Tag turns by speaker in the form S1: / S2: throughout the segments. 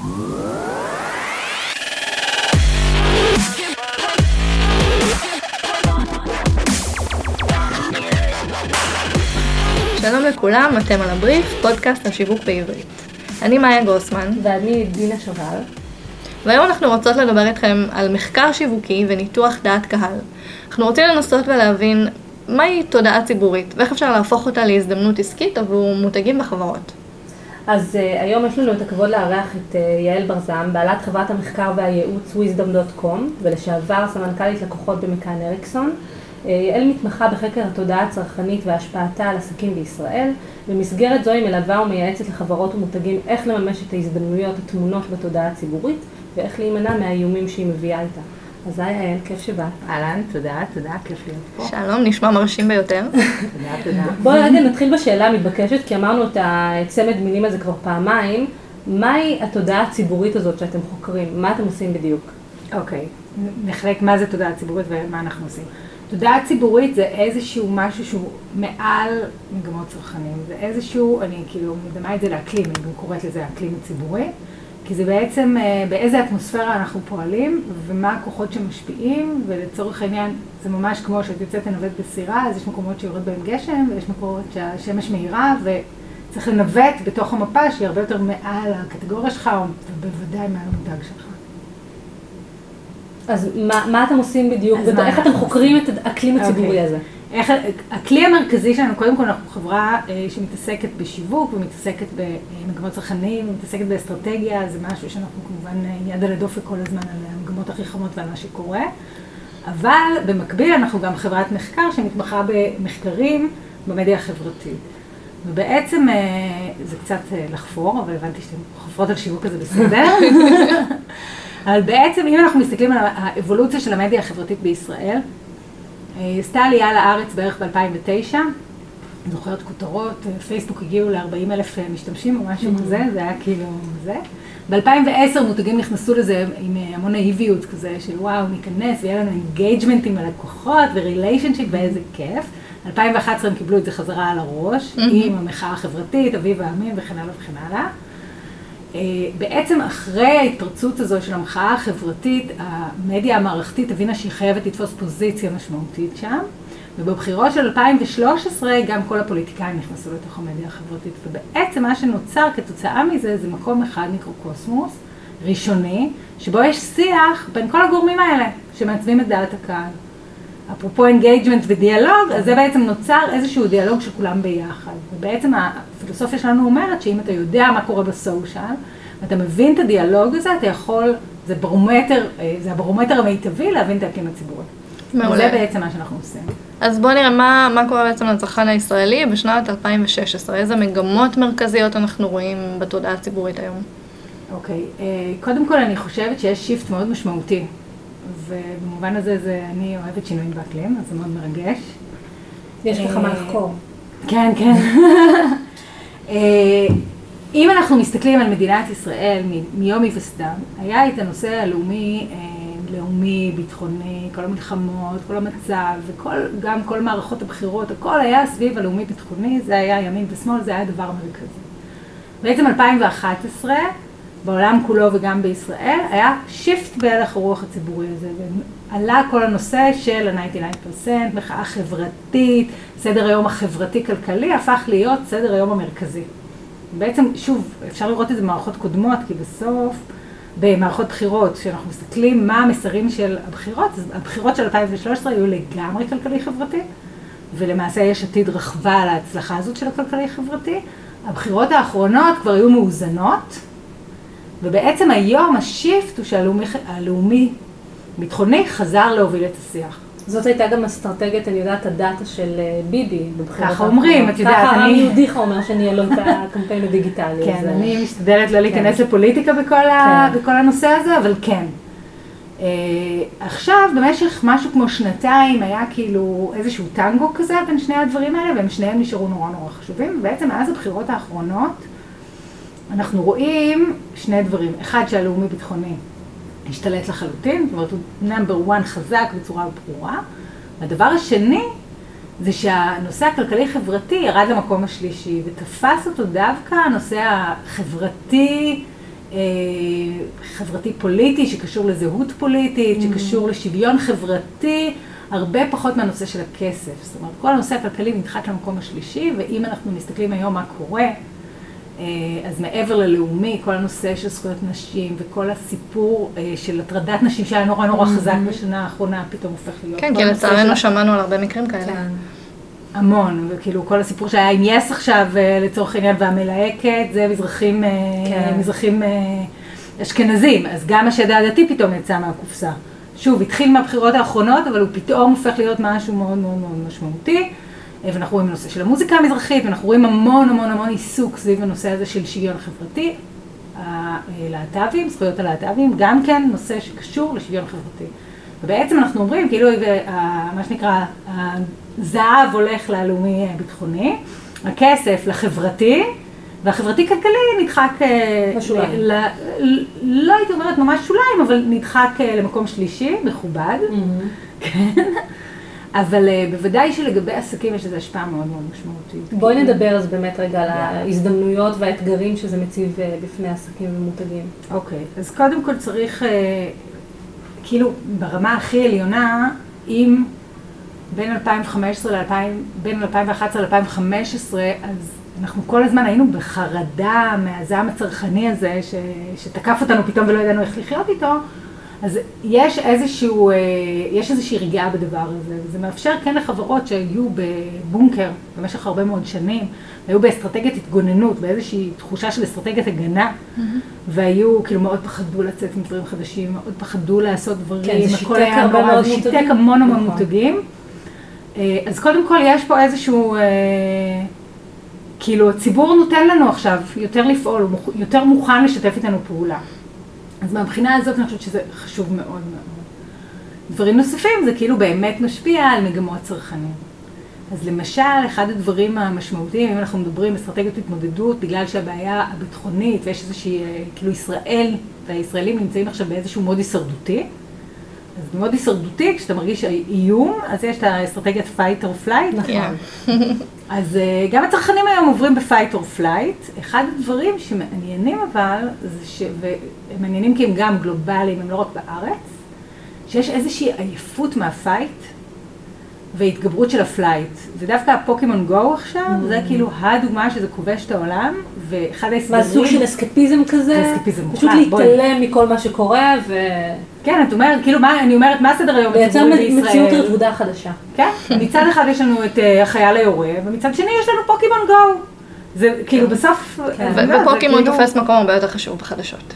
S1: שלום לכולם, אתם על הבריף, פודקאסט על שיווק בעברית. אני מאיה גרוסמן.
S2: ואני דינה שובל.
S1: והיום אנחנו רוצות לדבר איתכם על מחקר שיווקי וניתוח דעת קהל. אנחנו רוצים לנסות ולהבין מהי תודעה ציבורית ואיך אפשר להפוך אותה להזדמנות עסקית עבור מותגים וחברות.
S2: אז uh, היום יש לנו את הכבוד לארח את uh, יעל ברזם, בעלת חברת המחקר והייעוץ wisdom.com ולשעבר סמנכ"לית לקוחות במכאן אריקסון. Uh, יעל מתמחה בחקר התודעה הצרכנית והשפעתה על עסקים בישראל. במסגרת זו היא מלווה ומייעצת לחברות ומותגים איך לממש את ההזדמנויות הטמונות בתודעה הציבורית ואיך להימנע מהאיומים שהיא מביאה איתה. אז היי יעל, כיף שבאת.
S3: אהלן, תודה, תודה, כיף להיות פה.
S1: שלום, נשמע מרשים ביותר.
S3: תודה, תודה.
S2: בואי רגע נתחיל בשאלה המתבקשת, כי אמרנו את הצמד מילים הזה כבר פעמיים. מהי התודעה הציבורית הזאת שאתם חוקרים? מה אתם עושים בדיוק?
S3: אוקיי, נחלק מה זה תודעה ציבורית ומה אנחנו עושים. תודעה ציבורית זה איזשהו משהו שהוא מעל מגמות צרכנים. זה איזשהו, אני כאילו מדמה את זה לאקלים, אני גם קוראת לזה האקלים הציבורי. כי זה בעצם אה, באיזה אטמוספירה אנחנו פועלים ומה הכוחות שמשפיעים, ולצורך העניין זה ממש כמו שאת יוצאת לנווט בסירה, אז יש מקומות שיורד בהם גשם, ויש מקומות שהשמש מהירה, וצריך לנווט בתוך המפה שהיא הרבה יותר מעל הקטגוריה שלך, ובוודאי מעל המותג שלך.
S2: אז מה, מה אתם עושים בדיוק? איך אתם חוקרים את האקלים הציבורי okay. אוקיי. הזה?
S3: איך, הכלי המרכזי שלנו, קודם כל אנחנו חברה אה, שמתעסקת בשיווק ומתעסקת במגמות צרכנים ומתעסקת באסטרטגיה, זה משהו שאנחנו כמובן אה, יד על הדופק כל הזמן על המגמות הכי חמות ועל מה שקורה, אבל במקביל אנחנו גם חברת מחקר שמתמחה במחקרים במדיה החברתית. ובעצם אה, זה קצת לחפור, אבל הבנתי שאתם חופרות על שיווק הזה בסדר. אבל בעצם אם אנחנו מסתכלים על האבולוציה של המדיה החברתית בישראל, היא עשתה עלייה לארץ בערך ב-2009, זוכרת כותרות, פייסבוק הגיעו ל-40 אלף משתמשים או משהו כזה, זה היה כאילו זה. ב-2010 מותגים נכנסו לזה עם המון נאיביות כזה של וואו, ניכנס ויהיה לנו engagementים על לקוחות ו relationship ואיזה כיף. 2011 הם קיבלו את זה חזרה על הראש, עם המחאה החברתית, אביב העמים וכן הלאה וכן הלאה. אה, בעצם אחרי ההתפרצות הזו של המחאה החברתית, המדיה המערכתית הבינה שהיא חייבת לתפוס פוזיציה משמעותית שם, ובבחירות של 2013 גם כל הפוליטיקאים נכנסו לתוך המדיה החברתית, ובעצם מה שנוצר כתוצאה מזה זה מקום אחד מיקרוקוסמוס, ראשוני, שבו יש שיח בין כל הגורמים האלה שמעצבים את דעת הקהל. אפרופו engagement ודיאלוג, אז זה בעצם נוצר איזשהו דיאלוג של כולם ביחד. ובעצם הפילוסופיה שלנו אומרת שאם אתה יודע מה קורה ב social, ואתה מבין את הדיאלוג הזה, אתה יכול, זה ברומטר, אה, זה הברומטר המיטבי להבין את האקלים הציבורי. מעולה. וזה בעצם מה שאנחנו עושים.
S1: אז בואו נראה מה, מה קורה בעצם לצרכן הישראלי בשנת 2016. איזה מגמות מרכזיות אנחנו רואים בתודעה הציבורית היום?
S3: אוקיי, okay. אה, קודם כל אני חושבת שיש שיפט מאוד משמעותי ובמובן הזה זה, אני אוהבת שינויים באקלים, אז זה מאוד מרגש.
S2: יש לך מה אה, לחקור.
S3: כן, כן. אה, אם אנחנו מסתכלים על מדינת ישראל מיום היווסדה, היה את הנושא הלאומי, אה, לאומי, ביטחוני, כל המלחמות, כל המצב, וגם כל מערכות הבחירות, הכל היה סביב הלאומי-ביטחוני, זה היה ימין ושמאל, זה היה דבר מרכזי. בעצם 2011, בעולם כולו וגם בישראל, היה שיפט בהלך הרוח הציבורי הזה, ועלה כל הנושא של ה-99%, מחאה חברתית, סדר היום החברתי-כלכלי הפך להיות סדר היום המרכזי. בעצם, שוב, אפשר לראות את זה במערכות קודמות, כי בסוף, במערכות בחירות, כשאנחנו מסתכלים מה המסרים של הבחירות, אז הבחירות של 2013 היו לגמרי כלכלי-חברתי, ולמעשה יש עתיד רכבה על ההצלחה הזאת של הכלכלי-חברתי. הבחירות האחרונות כבר היו מאוזנות, ובעצם היום השיפט הוא שהלאומי ביטחוני חזר להוביל את השיח.
S2: זאת הייתה גם אסטרטגיית, אני יודעת, הדאטה של אה, ביבי
S3: בבחירות. ככה אומרים, את יודעת,
S2: אני... ככה רמי יהודיך אומר שניהלו את הקמפיין הדיגיטלי.
S3: כן, אני משתדלת לא להיכנס כן. לפוליטיקה כן. בכל הנושא הזה, אבל כן. Uh, עכשיו, במשך משהו כמו שנתיים היה כאילו איזשהו טנגו כזה בין שני הדברים האלה, והם שניהם נשארו נורא נורא חשובים, ובעצם מאז הבחירות האחרונות, אנחנו רואים שני דברים. אחד, שהלאומי ביטחוני השתלט לחלוטין, זאת אומרת, הוא נאמבר 1 חזק בצורה ברורה. והדבר השני, זה שהנושא הכלכלי-חברתי ירד למקום השלישי, ותפס אותו דווקא הנושא החברתי, חברתי פוליטי שקשור לזהות פוליטית, mm. שקשור לשוויון חברתי, הרבה פחות מהנושא של הכסף. זאת אומרת, כל הנושא הכלכלי נדחק למקום השלישי, ואם אנחנו מסתכלים היום מה קורה, אה, אז מעבר ללאומי, כל הנושא של זכויות נשים וכל הסיפור אה, של הטרדת נשים שהיה נורא נורא mm-hmm. חזק בשנה האחרונה, פתאום הופך להיות...
S1: כן, כי לצערנו שמענו על הרבה מקרים כאלה. כן.
S3: המון, וכאילו כל הסיפור שהיה עם יס עכשיו אה, לצורך העניין והמלהקת, זה מזרחים, כן. מזרחים אשכנזים, אז גם השד הדתי פתאום יצא מהקופסה. שוב, התחיל מהבחירות האחרונות, אבל הוא פתאום הופך להיות משהו מאוד מאוד מאוד משמעותי. ואנחנו רואים בנושא של המוזיקה המזרחית, ואנחנו רואים המון המון המון עיסוק סביב הנושא הזה של שוויון חברתי. הלהט"בים, זכויות הלהט"בים, גם כן נושא שקשור לשוויון חברתי. ובעצם אנחנו אומרים, כאילו, מה שנקרא, הזהב הולך ללאומי ביטחוני, הכסף לחברתי, והחברתי-כלכלי נדחק... אה, לשוליים. ל, לא הייתי אומרת ממש שוליים, אבל נדחק אה, למקום שלישי, מכובד. Mm-hmm. כן. אבל אה, בוודאי שלגבי עסקים יש לזה השפעה מאוד מאוד משמעותית.
S2: בואי כאילו. נדבר אז באמת רגע על ההזדמנויות והאתגרים שזה מציב בפני עסקים ומותגים.
S3: אוקיי, אז קודם כל צריך, כאילו ברמה הכי עליונה, אם בין 2015 ל-2000, בין 2011 ל-2015, אז אנחנו כל הזמן היינו בחרדה מהזעם הצרכני הזה, ש, שתקף אותנו פתאום ולא ידענו איך לחיות איתו, אז יש איזשהו, אה, יש איזושהי רגיעה בדבר הזה, וזה מאפשר כן לחברות שהיו בבונקר במשך הרבה מאוד שנים, היו באסטרטגיית התגוננות, באיזושהי תחושה של אסטרטגיית הגנה, mm-hmm. והיו, כאילו מאוד פחדו לצאת עם דברים חדשים, מאוד פחדו לעשות דברים,
S2: כן, זה שיתק הרבה מאוד מותגים.
S3: שיתק המון המון נכון. מותגים. אה, אז קודם כל יש פה איזשהו... אה, כאילו הציבור נותן לנו עכשיו יותר לפעול, יותר מוכן לשתף איתנו פעולה. אז מהבחינה הזאת אני חושבת שזה חשוב מאוד מאוד. דברים נוספים זה כאילו באמת משפיע על מגמות צרכנים. אז למשל, אחד הדברים המשמעותיים, אם אנחנו מדברים אסטרטגיות התמודדות, בגלל שהבעיה הביטחונית ויש איזושהי, אה, כאילו ישראל והישראלים נמצאים עכשיו באיזשהו מוד הישרדותי, אז במוד הישרדותי, כשאתה מרגיש איום, אז יש את האסטרטגיית fight or flight.
S1: נכון.
S3: אז אה, גם הצרכנים היום עוברים ב-fight or flight. אחד הדברים שמעניינים אבל, זה ש... והם מעניינים כי הם גם גלובליים, הם לא רק בארץ, שיש איזושהי עייפות מה fight והתגברות של ה flight. זה דווקא הפוקימון גו עכשיו, mm. זה כאילו הדוגמה שזה כובש את העולם, ואחד ההסדרים...
S2: מה, סוג של אסקפיזם כזה?
S3: אסקפיזם
S2: מוחלט, פשוט להתעלם מכל מה שקורה ו...
S3: כן, את אומרת, כאילו, מה, אני אומרת, מה סדר היום
S2: הציבורי בישראל? לייצר מציאות רבודה חדשה.
S3: כן, מצד אחד יש לנו את uh, החייל היורה, ומצד שני יש לנו פוקימון גו. זה כאילו כן. בסוף...
S1: כן. ופוקימון כאילו- תופס מקום הרבה יותר חשוב בחדשות.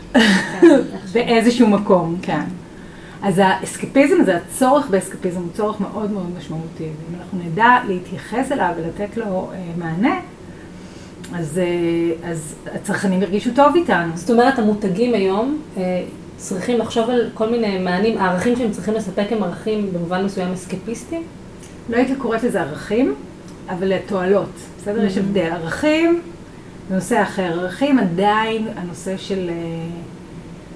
S3: באיזשהו מקום, כן. אז האסקפיזם הזה, הצורך באסקפיזם הוא צורך מאוד מאוד משמעותי. אם אנחנו נדע להתייחס אליו ולתת לו אה, מענה, אז, אה, אז הצרכנים ירגישו טוב איתנו.
S2: זאת אומרת, המותגים היום אה, צריכים לחשוב על כל מיני מענים, הערכים שהם צריכים לספק הם ערכים במובן מסוים אסקפיסטיים?
S3: לא הייתי קוראת לזה ערכים, אבל לתועלות. בסדר? Mm-hmm. יש הבדל. ערכים, זה נושא אחר. ערכים עדיין הנושא של, אה,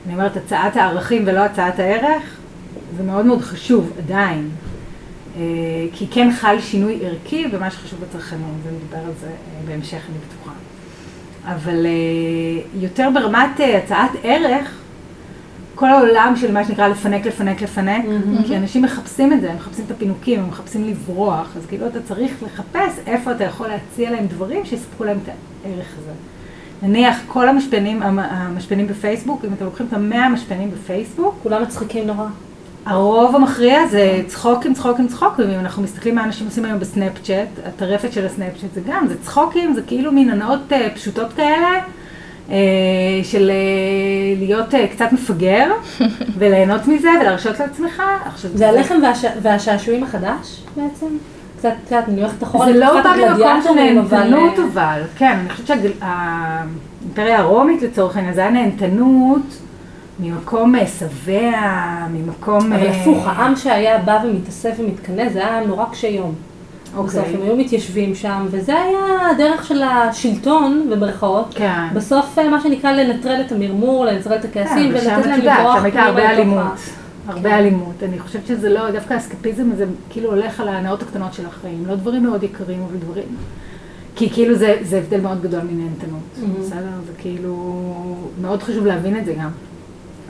S3: אני אומרת, הצעת הערכים ולא הצעת הערך, זה מאוד מאוד חשוב עדיין. כי כן חל שינוי ערכי במה שחשוב בצרכנים, ונדבר על זה בהמשך, אני בטוחה. אבל יותר ברמת הצעת ערך, כל העולם של מה שנקרא לפנק, לפנק, לפנק, mm-hmm. כי אנשים מחפשים את זה, הם מחפשים את הפינוקים, הם מחפשים לברוח, אז כאילו אתה צריך לחפש איפה אתה יכול להציע להם דברים שיספקו להם את הערך הזה. נניח כל המשפנים, המשפנים בפייסבוק, אם אתם לוקחים את המאה המשפנים בפייסבוק,
S2: כולם מצחיקים נורא.
S3: הרוב המכריע זה צחוקים, צחוקים, צחוקים. אם אנחנו מסתכלים מה אנשים עושים היום בסנאפצ'אט, הטרפת של הסנאפצ'אט זה גם, זה צחוקים, זה כאילו מין הנאות אה, פשוטות כאלה, אה, של אה, להיות קצת מפגר וליהנות מזה ולהרשות לעצמך.
S2: זה הלחם והשעשועים החדש בעצם? קצת, קצת, אני הולכת אחורה
S3: זה לא בא ממקום של נהנתנות אבל, כן, אני חושבת שהאימפריה הרומית לצורך העניין, זה היה נהנתנות ממקום שבע, ממקום...
S2: אבל הפוך, העם שהיה בא ומתאסף ומתכנס, זה היה נורא קשה יום. בסוף אוקיי. הם היו מתיישבים שם, וזה היה הדרך של השלטון, במרכאות.
S3: כן.
S2: בסוף, אה, מה שנקרא, לנטרל את המרמור, לנטרל את הכעסים,
S3: כן, ולתת להם לברוח. שם הייתה הרבה אלימות. הרבה כן. אלימות. אני חושבת שזה לא, דווקא האסקפיזם הזה כאילו הולך על ההנאות הקטנות של החיים. לא דברים מאוד יקרים, אבל דברים... כי כאילו זה, זה הבדל מאוד גדול מנהנתנות, mm-hmm. בסדר? זה כאילו מאוד חשוב להבין את זה גם.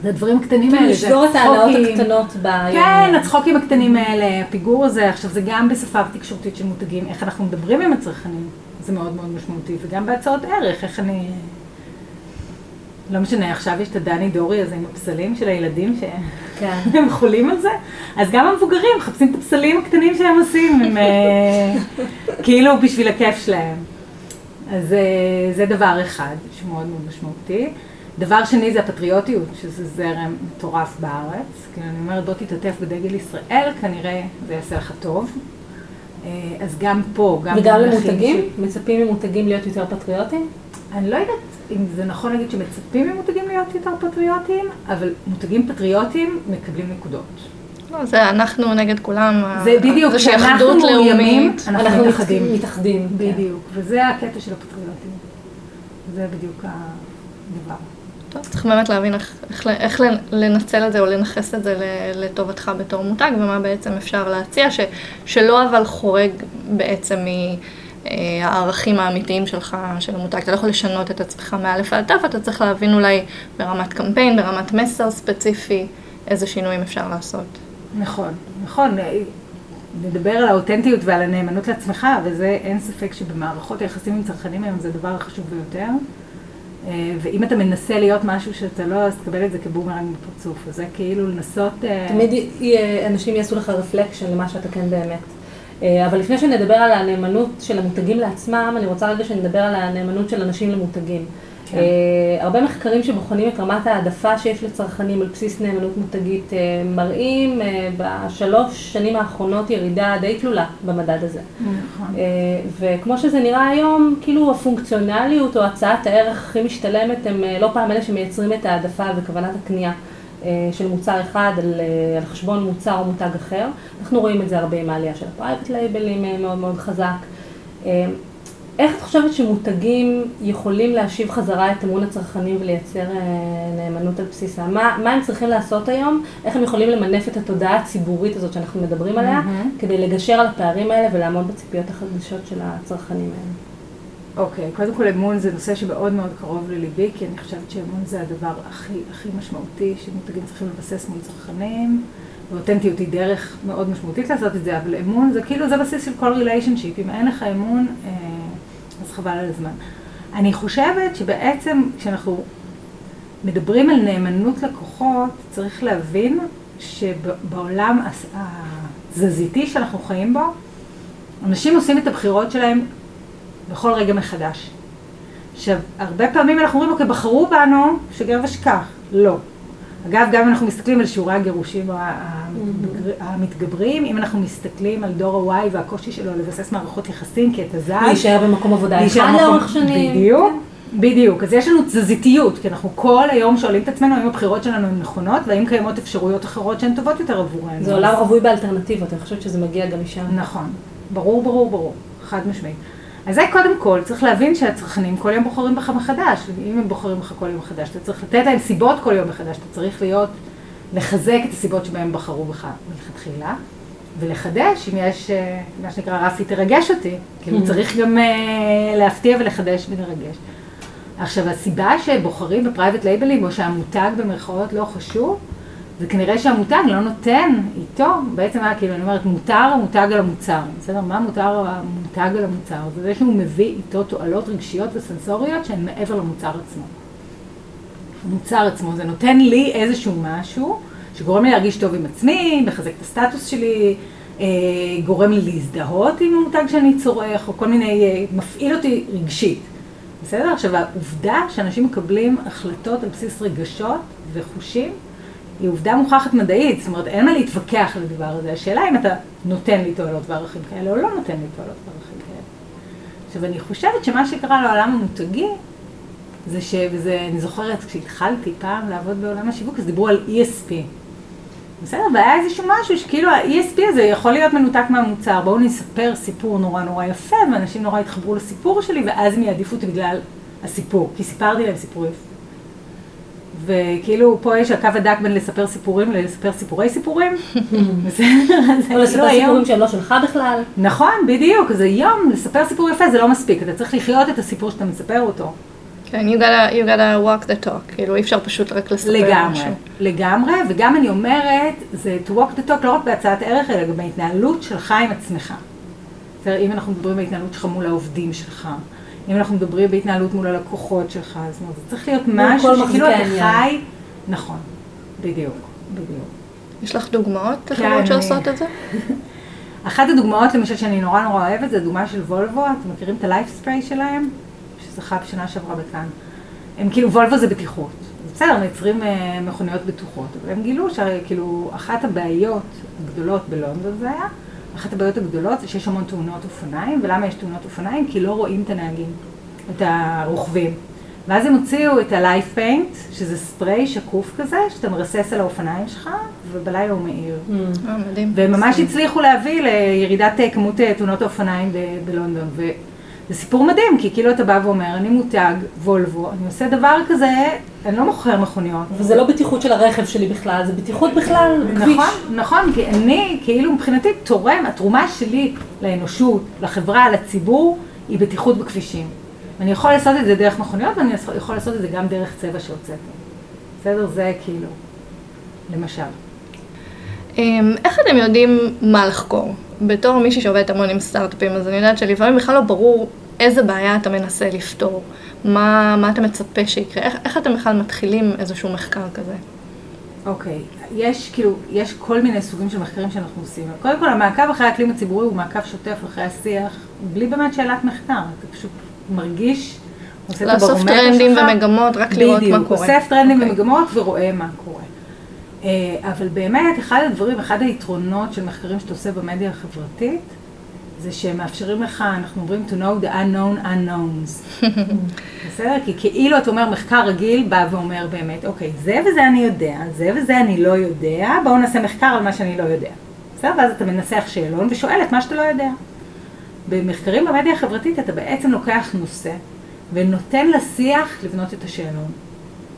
S3: זה הדברים הקטנים האלה, זה
S2: לשבור את ההעלאות. הקטנות ביום.
S3: כן, הצחוקים הקטנים האלה, הפיגור הזה, עכשיו זה גם בשפה תקשורתית של מותגים, איך אנחנו מדברים עם הצרכנים, זה מאוד מאוד משמעותי, וגם בהצעות ערך, איך אני... לא משנה, עכשיו יש את הדני דורי הזה עם הפסלים של הילדים
S2: כן.
S3: שהם חולים על זה, אז גם המבוגרים מחפשים את הפסלים הקטנים שהם עושים, הם אה, כאילו בשביל הכיף שלהם. אז אה, זה דבר אחד שהוא מאוד מאוד משמעותי. דבר שני זה הפטריוטיות, שזה זרם מטורף בארץ. כאילו אני אומרת, בוא תתעטף בדגל ישראל, כנראה זה יעשה לך טוב. אה, אז גם פה, גם
S2: וגם
S3: במונחים
S2: למותגים?
S3: ש-
S2: מצפים ממותגים להיות יותר פטריוטים?
S3: אני לא יודעת אם זה נכון להגיד שמצפים ממותגים להיות יותר פטריוטים, אבל מותגים פטריוטים מקבלים נקודות.
S1: לא, זה אנחנו נגד כולם.
S3: זה בדיוק,
S1: זה
S3: אנחנו
S1: שאחדות
S3: מאוימים,
S1: לאומית.
S3: אנחנו
S2: מת-
S3: מתאחדים.
S2: מתאחדים. כן.
S3: בדיוק, וזה הקטע של הפטריוטים. זה בדיוק הדבר.
S1: טוב, צריך באמת להבין איך, איך, איך לנצל את זה או לנכס את זה לטובתך בתור מותג, ומה בעצם אפשר להציע, ש, שלא אבל חורג בעצם מהערכים האמיתיים שלך, של המותג. אתה לא יכול לשנות את עצמך מאלף ועד תו, אתה צריך להבין אולי ברמת קמפיין, ברמת מסר ספציפי, איזה שינויים אפשר לעשות.
S3: נכון, נכון. אה, נדבר על האותנטיות ועל הנאמנות לעצמך, וזה אין ספק שבמערכות היחסים עם צרכנים היום זה הדבר החשוב ביותר. אה, ואם אתה מנסה להיות משהו שאתה לא, אז תקבל את זה כבומרנג בפרצוף. אז זה כאילו לנסות... אה,
S2: תמיד י- אנשים יעשו לך רפלקשן למה שאתה כן באמת. אה, אבל לפני שנדבר על הנאמנות של המותגים לעצמם, אני רוצה רגע שנדבר על הנאמנות של אנשים למותגים.
S3: כן.
S2: אה, הרבה מחקרים שבוחנים את רמת העדפה שיש לצרכנים על בסיס נאמנות מותגית אה, מראים אה, בשלוש שנים האחרונות ירידה די תלולה במדד הזה.
S3: נכון.
S2: וכמו שזה נראה היום, כאילו הפונקציונליות או הצעת הערך הכי משתלמת הם לא פעם אלה שמייצרים את העדפה וכוונת הקנייה של מוצר אחד על, על חשבון מוצר או מותג אחר. אנחנו רואים את זה הרבה עם העלייה של ה private labelים מאוד מאוד חזק. איך את חושבת שמותגים יכולים להשיב חזרה את אמון הצרכנים ולייצר אה, נאמנות על בסיסה? מה, מה הם צריכים לעשות היום? איך הם יכולים למנף את התודעה הציבורית הזאת שאנחנו מדברים עליה,
S3: מהמם.
S2: כדי לגשר על הפערים האלה ולעמוד בציפיות החדשות של הצרכנים האלה?
S3: אוקיי, קודם כל אמון זה נושא שמאוד מאוד קרוב לליבי, כי אני חושבת שאמון זה הדבר הכי, הכי משמעותי שמותגים צריכים לבסס מול צרכנים, ואותנטיות היא דרך מאוד משמעותית לעשות את זה, אבל אמון זה כאילו, זה בסיס של כל ריליישנשיפ, אם אין לך אמון, אה, אז חבל על הזמן. אני חושבת שבעצם כשאנחנו מדברים על נאמנות לקוחות, צריך להבין שבעולם התזזיתי שאנחנו חיים בו, אנשים עושים את הבחירות שלהם בכל רגע מחדש. עכשיו, הרבה פעמים אנחנו אומרים, אוקיי, בחרו בנו, שגר ושכח. לא. אגב, גם אם אנחנו מסתכלים על שיעורי הגירושים המתגר- המתגברים, אם אנחנו מסתכלים על דור ה-Y והקושי שלו לבסס מערכות יחסים כי אתה זז,
S2: להישאר במקום עבודה אחד לאורך שנים.
S3: בדיוק, בדיוק. אז יש לנו תזזיתיות, כי אנחנו כל היום שואלים את עצמנו האם הבחירות שלנו הן נכונות, והאם קיימות אפשרויות אחרות שהן טובות יותר עבורנו.
S2: זה עולם רווי באלטרנטיבות, אני חושבת שזה מגיע גם משם.
S3: נכון, ברור, ברור, ברור, חד משמעית. אז זה קודם כל, צריך להבין שהצרכנים כל יום בוחרים בך מחדש. אם הם בוחרים בך כל יום מחדש, אתה צריך לתת להם סיבות כל יום מחדש, אתה צריך להיות, לחזק את הסיבות שבהם בחרו בך מלכתחילה, ולחדש, אם יש, אה, מה שנקרא, רפי תרגש אותי, כאילו צריך גם אה, להפתיע ולחדש ולרגש. עכשיו, הסיבה שבוחרים בפרייבט לייבלים, או שהמותג במרכאות לא חשוב, זה כנראה שהמותג לא נותן איתו, בעצם היה כאילו, אני אומרת, מותר המותג על המוצר, בסדר? מה מותר המותג על המוצר? זה זה שהוא מביא איתו תועלות רגשיות וסנסוריות שהן מעבר למוצר עצמו. המוצר עצמו, זה נותן לי איזשהו משהו שגורם לי להרגיש טוב עם עצמי, מחזק את הסטטוס שלי, אה, גורם לי להזדהות עם המותג שאני צורך, או כל מיני, אה, מפעיל אותי רגשית. בסדר? עכשיו, העובדה שאנשים מקבלים החלטות על בסיס רגשות וחושים, היא עובדה מוכחת מדעית, זאת אומרת, אין מה להתווכח על הדבר הזה. השאלה אם אתה נותן לי תועלות וערכים כאלה, או לא נותן לי תועלות וערכים כאלה. עכשיו, אני חושבת שמה שקרה לעולם המותגי, זה ש... וזה, אני זוכרת, כשהתחלתי פעם לעבוד בעולם השיווק, אז דיברו על ESP. בסדר, והיה איזשהו משהו שכאילו ה-ESP הזה יכול להיות מנותק מהמוצר. בואו נספר סיפור נורא נורא יפה, ואנשים נורא יתחברו לסיפור שלי, ואז הם יעדיפו אותי בגלל הסיפור, כי סיפרתי להם סיפור יפה. וכאילו, פה יש הקו הדק בין לספר סיפורים ללספר סיפורי סיפורים.
S2: או לספר
S3: היום-
S2: סיפורים שהם לא שלך בכלל.
S3: נכון, בדיוק. אז היום לספר סיפור יפה זה לא מספיק. אתה צריך לחיות את הסיפור שאתה מספר אותו.
S1: כן, you gotta, you gotta walk the talk, כאילו אי אפשר פשוט רק לספר
S3: לגמרי,
S1: משהו.
S3: לגמרי, וגם אני אומרת, זה to walk the talk לא רק בהצעת ערך, אלא גם בהתנהלות שלך עם עצמך. אם אנחנו מדברים בהתנהלות שלך מול העובדים שלך, אם אנחנו מדברים בהתנהלות מול הלקוחות שלך, זאת אומרת, זה צריך להיות
S2: כל
S3: משהו שכאילו אתה. חי, נכון, בדיוק, בדיוק.
S1: יש לך דוגמאות
S3: כן,
S1: לחברות
S3: אני-
S1: שעושות את זה?
S3: אחת הדוגמאות למשל שאני נורא נורא אוהבת, זה דוגמה של וולבו, אתם מכירים את הלייף ספרי שלהם? שזכה בשנה שעברה בכאן. הם כאילו, וולבו זה בטיחות. בסדר, מייצרים אה, מכוניות בטוחות, אבל הם גילו שכאילו, אחת הבעיות הגדולות בלונדון זה היה, אחת הבעיות הגדולות זה שיש המון תאונות אופניים, ולמה יש תאונות אופניים? כי לא רואים את הנהגים, את הרוכבים. ואז הם הוציאו את ה-Life Paint, שזה ספרי שקוף כזה, שאתה מרסס על האופניים שלך, ובלילה הוא מאיר.
S1: אה, מדהים.
S3: והם ממש הצליחו להביא לירידת אה, כמות אה, תאונות האופניים ב- בלונדון. וזה סיפור מדהים, כי כאילו אתה בא ואומר, אני מותג, וולבו, אני עושה דבר כזה, אני לא מוכר מכוניות.
S2: וזה לא בטיחות של הרכב שלי בכלל, זה בטיחות בכלל בכביש.
S3: נכון, נכון, כי אני, כאילו מבחינתי, תורם, התרומה שלי לאנושות, לחברה, לציבור, היא בטיחות בכבישים. אני יכול לעשות את זה דרך מכוניות, ואני יכול לעשות את זה גם דרך צבע שהוצאתי. בסדר? זה כאילו, למשל.
S1: אמ, איך אתם יודעים מה לחקור? בתור מישהי שעובדת המון עם סטארט-אפים, אז אני יודעת שלפעמים בכלל לא ברור איזה בעיה אתה מנסה לפתור. מה, מה אתה מצפה שיקרה? איך, איך אתם בכלל מתחילים איזשהו מחקר כזה?
S3: אוקיי, יש כאילו, יש כל מיני סוגים של מחקרים שאנחנו עושים. קודם כל, המעקב אחרי האקלים הציבורי הוא מעקב שוטף אחרי השיח, בלי באמת שאלת מחקר. אתה פשוט מרגיש, עושה את
S1: לאסוף
S3: הברומטר
S1: טרנדים
S3: שלך.
S1: ומגמות, רק לראות מה
S3: בדיוק,
S1: קורה.
S3: אוסף טרנדים
S1: אוקיי.
S3: ומגמות ורואה מה קורה. אה, אבל באמת, אחד הדברים, אחד היתרונות של מחקרים שאתה עושה במדיה החברתית, זה שהם מאפשרים לך, אנחנו אומרים to know the unknown unknowns. בסדר? כי כאילו אתה אומר, מחקר רגיל בא ואומר באמת, אוקיי, זה וזה אני יודע, זה וזה אני לא יודע, בואו נעשה מחקר על מה שאני לא יודע. בסדר? ואז אתה מנסח שאלון ושואל את מה שאתה לא יודע. במחקרים במדיה החברתית אתה בעצם לוקח נושא ונותן לשיח לבנות את השאלון.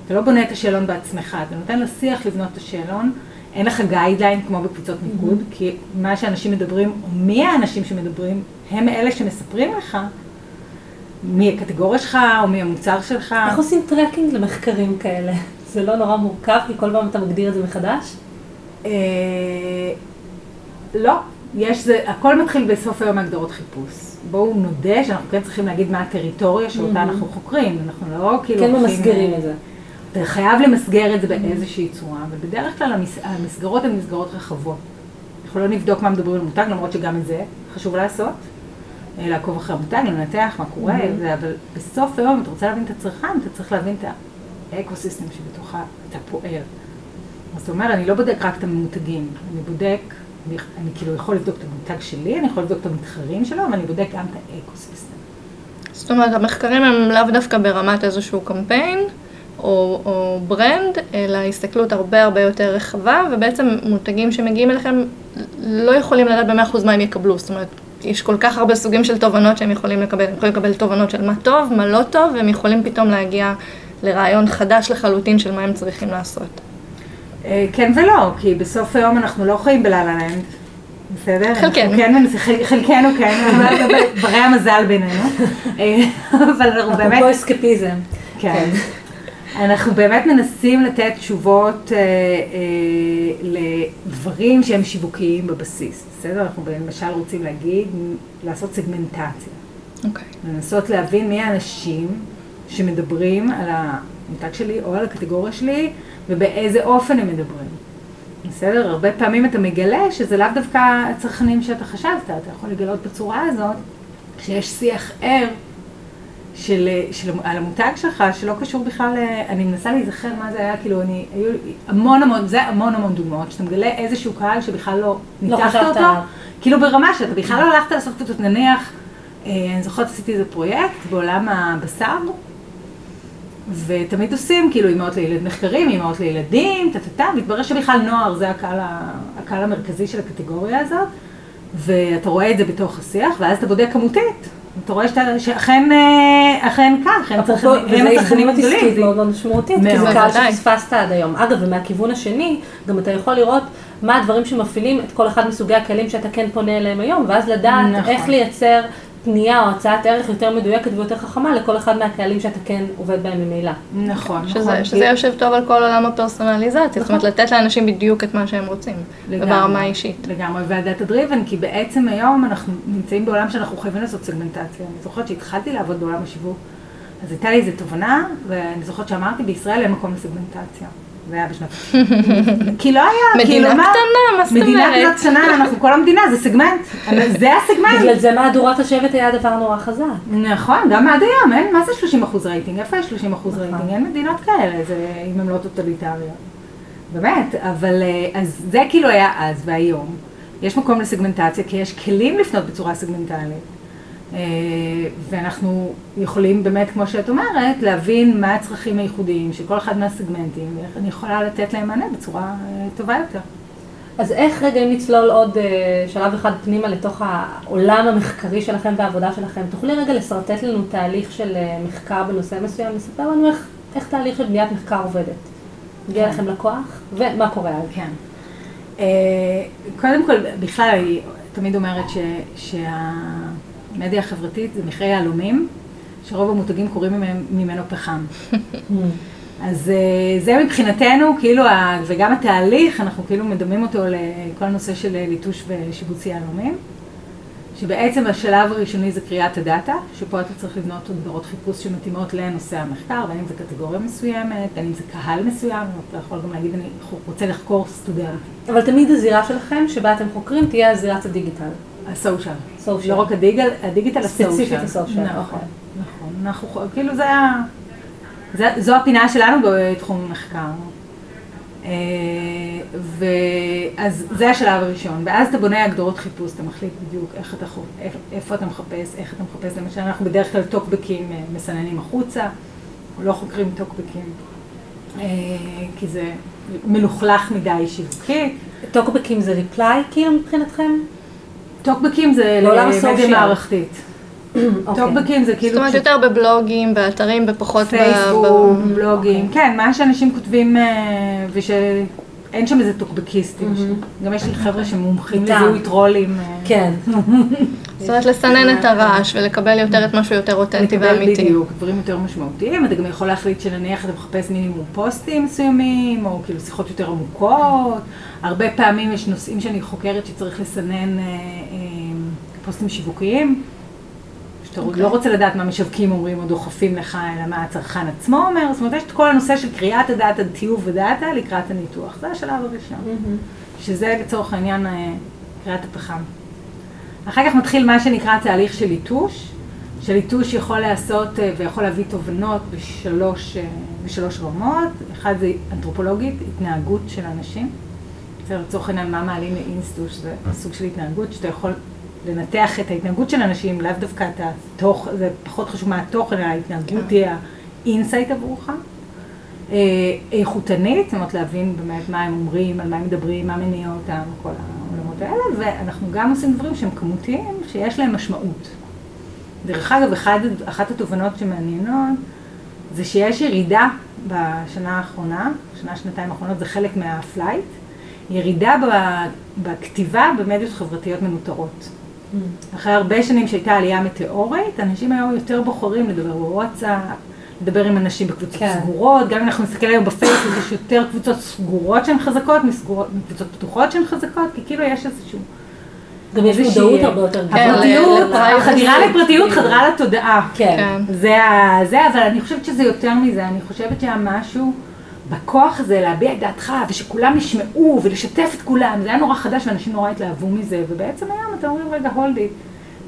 S3: אתה לא בונה את השאלון בעצמך, אתה נותן לשיח לבנות את השאלון, אין לך guideline כמו בקבוצות מיקוד, כי מה שאנשים מדברים, או מי האנשים שמדברים, הם אלה שמספרים לך מי הקטגוריה שלך, או מי המוצר שלך.
S2: איך עושים tracking למחקרים כאלה? זה לא נורא מורכב, כי כל פעם אתה מגדיר את זה מחדש?
S3: אה, לא, יש זה, הכל מתחיל בסוף היום מהגדרות חיפוש. בואו נודה שאנחנו כן צריכים להגיד מה הטריטוריה שאותה אנחנו חוקרים, אנחנו לא כאילו...
S2: כן ממסגרים
S3: אה,
S2: את זה.
S3: אתה חייב למסגר את זה באיזושהי צורה, אבל בדרך כלל המס... המסגרות הן מסגרות רחבות. אנחנו לא נבדוק מה מדברים על מותג, למרות שגם את זה חשוב לעשות. אה, לעקוב אחרי המותג, לנתח מה קורה, זה, אבל בסוף היום, אם אתה רוצה להבין את הצרכן, אתה צריך להבין את ה ecosystem שבתוכה אתה פועל. זאת אומרת, אני לא בודק רק את המותגים, אני בודק, אני, אני כאילו יכול לבדוק את המותג שלי, אני יכול לבדוק את המתחרים שלו, אבל אני בודק גם את ה ecosystem.
S1: זאת אומרת, המחקרים הם לאו דווקא ברמת איזשהו קמפיין או, או ברנד, אלא הסתכלות הרבה הרבה יותר רחבה, ובעצם מותגים שמגיעים אליכם לא יכולים לדעת במאה אחוז מה הם יקבלו. זאת אומרת, יש כל כך הרבה סוגים של תובנות שהם יכולים לקבל. הם יכולים לקבל תובנות של מה טוב, מה לא טוב, והם יכולים פתאום להגיע לרעיון חדש לחלוטין של מה הם צריכים לעשות.
S3: אה, כן ולא, כי בסוף היום אנחנו לא חיים בלה-לה לנד, בסדר?
S1: חלקנו.
S3: כן, חלקנו כן, אבל ברי המזל בינינו. אה, אבל אנחנו באמת,
S2: אפרופו אסקפיזם.
S3: כן. אנחנו באמת מנסים לתת תשובות אה, אה, לדברים שהם שיווקיים בבסיס, בסדר? אנחנו למשל רוצים להגיד, לעשות סגמנטציה.
S1: אוקיי.
S3: לנסות להבין מי האנשים שמדברים על המותג שלי או על הקטגוריה שלי ובאיזה אופן הם מדברים. בסדר? הרבה פעמים אתה מגלה שזה לאו דווקא הצרכנים שאתה חשבת, אתה יכול לגלות בצורה הזאת שיש שיח ער של, של, על המותג שלך שלא קשור בכלל, אני מנסה להיזכר מה זה היה, כאילו אני, היו המון המון, זה המון המון דוגמאות, שאתה מגלה איזשהו קהל שבכלל לא ניתחת
S2: חשבת
S3: אותו. כאילו ברמה שאתה בכלל לא הלכת לעשות אותו, נניח, אה, אני זוכרת עשיתי איזה פרויקט בעולם הבשר, ותמיד עושים כאילו אימהות לילד מחקרים, אימהות לילדים, טה-טה-טה, והתברר שבכלל נוער זה הקהל, הקהל המרכזי של הקטגוריה הזאת, ואתה רואה את זה בתוך השיח, ואז אתה בודק כמותית. אתה רואה שאתה, שאכן אה, אכן כך, הם צרכנים- הגדולים.
S2: מאוד מאוד משמעותית, כי זה. קהל. שפספסת עד היום. אגב, ומהכיוון השני, גם אתה יכול לראות מה הדברים שמפעילים את כל אחד מסוגי הכלים שאתה כן פונה אליהם היום, ואז לדעת
S3: נכון.
S2: איך לייצר פנייה או הצעת ערך יותר מדויקת ויותר חכמה לכל אחד מהקהלים שאתה כן עובד בהם ממילא.
S3: נכון,
S1: שזה,
S3: נכון.
S1: שזה יושב טוב על כל עולם הפרסונליזציה, זאת אומרת לתת לאנשים בדיוק את מה שהם רוצים,
S3: לגמרי.
S1: וברמה האישית.
S3: לגמרי, והדאטה דריבן, כי בעצם היום אנחנו נמצאים בעולם שאנחנו חייבים לעשות סגמנטציה. אני זוכרת שהתחלתי לעבוד בעולם השיווק, אז הייתה לי איזו תובנה, ואני זוכרת שאמרתי, בישראל אין מקום לסגמנטציה. זה היה בשנת... כי לא היה,
S1: מדינה
S3: כאילו מה...
S1: קטנה, מה זאת
S3: מדינה
S1: אומרת?
S3: כזאת קטנה, אנחנו כל המדינה, זה סגמנט. זה הסגמנט.
S2: בגלל זה מדורת השבט היה דבר נורא חזק.
S3: נכון, גם עד היום, אין, מה זה 30 אחוז רייטינג? איפה יש 30 אחוז רייטינג? אין מדינות כאלה, זה, אם הן לא טוטליטריות. באמת, אבל אה, אז זה כאילו היה אז והיום. יש מקום לסגמנטציה, כי יש כלים לפנות בצורה סגמנטלית. אה, ואנחנו יכולים באמת, כמו שאת אומרת, להבין מה הצרכים הייחודיים של כל אחד מהסגמנטים, ואיך אני יכולה לתת להם מענה בצורה אה, טובה יותר.
S2: אז איך רגע אם נצלול עוד אה, שלב אחד פנימה לתוך העולם המחקרי שלכם והעבודה שלכם, תוכלי רגע לשרטט לנו תהליך של מחקר בנושא מסוים, לספר לנו איך, איך תהליך של בניית מחקר עובדת. מגיע
S3: כן.
S2: לכם לקוח, ומה קורה אז?
S3: כן. קודם כל, בכלל, אני תמיד אומרת ש, שהמדיה החברתית זה מכרה יהלומים, שרוב המותגים קוראים ממנו, פחם. אז אה, זה מבחינתנו, כאילו, וגם התהליך, אנחנו כאילו מדמים אותו לכל הנושא של אה, ליטוש ושיבוץ יהלומים, שבעצם השלב הראשוני זה קריאת הדאטה, שפה אתה צריך לבנות הגדרות חיפוש שמתאימות לנושא המחקר, בין אם זה קטגוריה מסוימת, בין אם זה קהל מסוים, אתה יכול גם להגיד, אני רוצה לחקור סטודנט.
S2: אבל תמיד הזירה שלכם, שבה אתם חוקרים, תהיה הזירת הדיגיטל.
S3: הסושיאל.
S2: סושיאל.
S3: לא רק הדיגיטל, הדיגיטל הסושיאל.
S2: ספציפית הסושיאל,
S3: נכון. נכון. אנחנו, כאילו זה ה... זה- זו הפינה שלנו בתחום המחקר. אה, ואז זה השלב הראשון, ואז אתה בונה הגדרות חיפוש, אתה מחליט בדיוק איך אתה, איפה- אתה מחפש, איך אתה מחפש, למשל אנחנו בדרך כלל טוקבקים אה, מסננים החוצה, או לא חוקרים טוקבקים, אה, כי זה מלוכלך מדי שיווקית.
S2: טוקבקים זה ריפליי כאילו מבחינתכם?
S3: טוקבקים זה
S2: לעולם
S3: למדיה. מערכתית.
S2: אוקיי.
S3: טוקבקים זה
S1: זאת
S3: כאילו
S1: אומרת יותר בבלוגים, באתרים, בפחות ב...
S3: פייסבוק, בלוגים, כן, מה שאנשים כותבים אה, ושאין שם איזה טוקבקיסטים. גם יש לי חבר'ה שמומחים. לזיהוי טרולים. אה,
S2: כן.
S1: זאת אומרת לסנן את הרעש ולקבל יותר את משהו יותר אותנטי
S3: לקבל
S1: ואמיתי.
S3: בדיוק, דברים יותר משמעותיים, אתה גם יכול להחליט שנניח אתה מחפש מינימום פוסטים מסוימים, או כאילו שיחות יותר עמוקות. הרבה פעמים יש נושאים שאני חוקרת שצריך לסנן אה, אה, פוסטים שיווקיים. שאתה
S1: אוקיי.
S3: לא רוצה לדעת מה משווקים אומרים או דוחפים לך, אלא מה הצרכן עצמו אומר. זאת אומרת, יש את כל הנושא של קריאת הדאטה, טיוב הדאטה לקראת הניתוח. זה השלב הראשון. שזה לצורך העניין אה, קריאת הפחם. אחר כך מתחיל מה שנקרא תהליך של ליטוש, שליטוש יכול להיעשות אה, ויכול להביא תובנות בשלוש, אה, בשלוש רמות. אחד זה אנתרופולוגית, התנהגות של אנשים. זה לצורך העניין מה מעלים לאינסטוש, זה סוג של התנהגות שאתה יכול לנתח את ההתנהגות של אנשים, לאו דווקא את התוכן, זה פחות חשוב מה התוכן, ההתנהגות תהיה ה insight עבורך. אה, איכותנית, זאת אומרת להבין באמת מה הם אומרים, על מה הם מדברים, מה מניע אותם, כל העולמות האלה, ואנחנו גם עושים דברים שהם כמותיים, שיש להם משמעות. דרך אגב, אחד, אחת התובנות שמעניינות זה שיש ירידה בשנה האחרונה, שנה, שנתיים האחרונות, זה חלק מהפלייט, ירידה ב- בכתיבה במדיות חברתיות מנוטרות. אחרי הרבה שנים שהייתה עלייה מטאורית, אנשים היום יותר בוחרים לדבר בוואטסאפ, לדבר עם אנשים בקבוצות
S2: כן.
S3: סגורות, גם אם אנחנו נסתכל היום בפייסבוק, יש יותר קבוצות סגורות שהן חזקות, מסגורות- מקבוצות פתוחות שהן חזקות, כי כאילו יש איזשהו...
S2: גם יש מודעות הרבה יותר גדולה.
S3: הפרטיות. החדירה לפרטיות חדרה לתודעה.
S2: כן.
S1: כן.
S3: זה, ה- זה, אבל אני חושבת שזה יותר מזה, אני חושבת שהיה משהו בכוח הזה להביע את דעתך, ושכולם ישמעו, ולשתף את כולם, זה היה נורא חדש, ואנשים נורא התלהבו מזה, ובעצם היום אתם אומרים, רגע,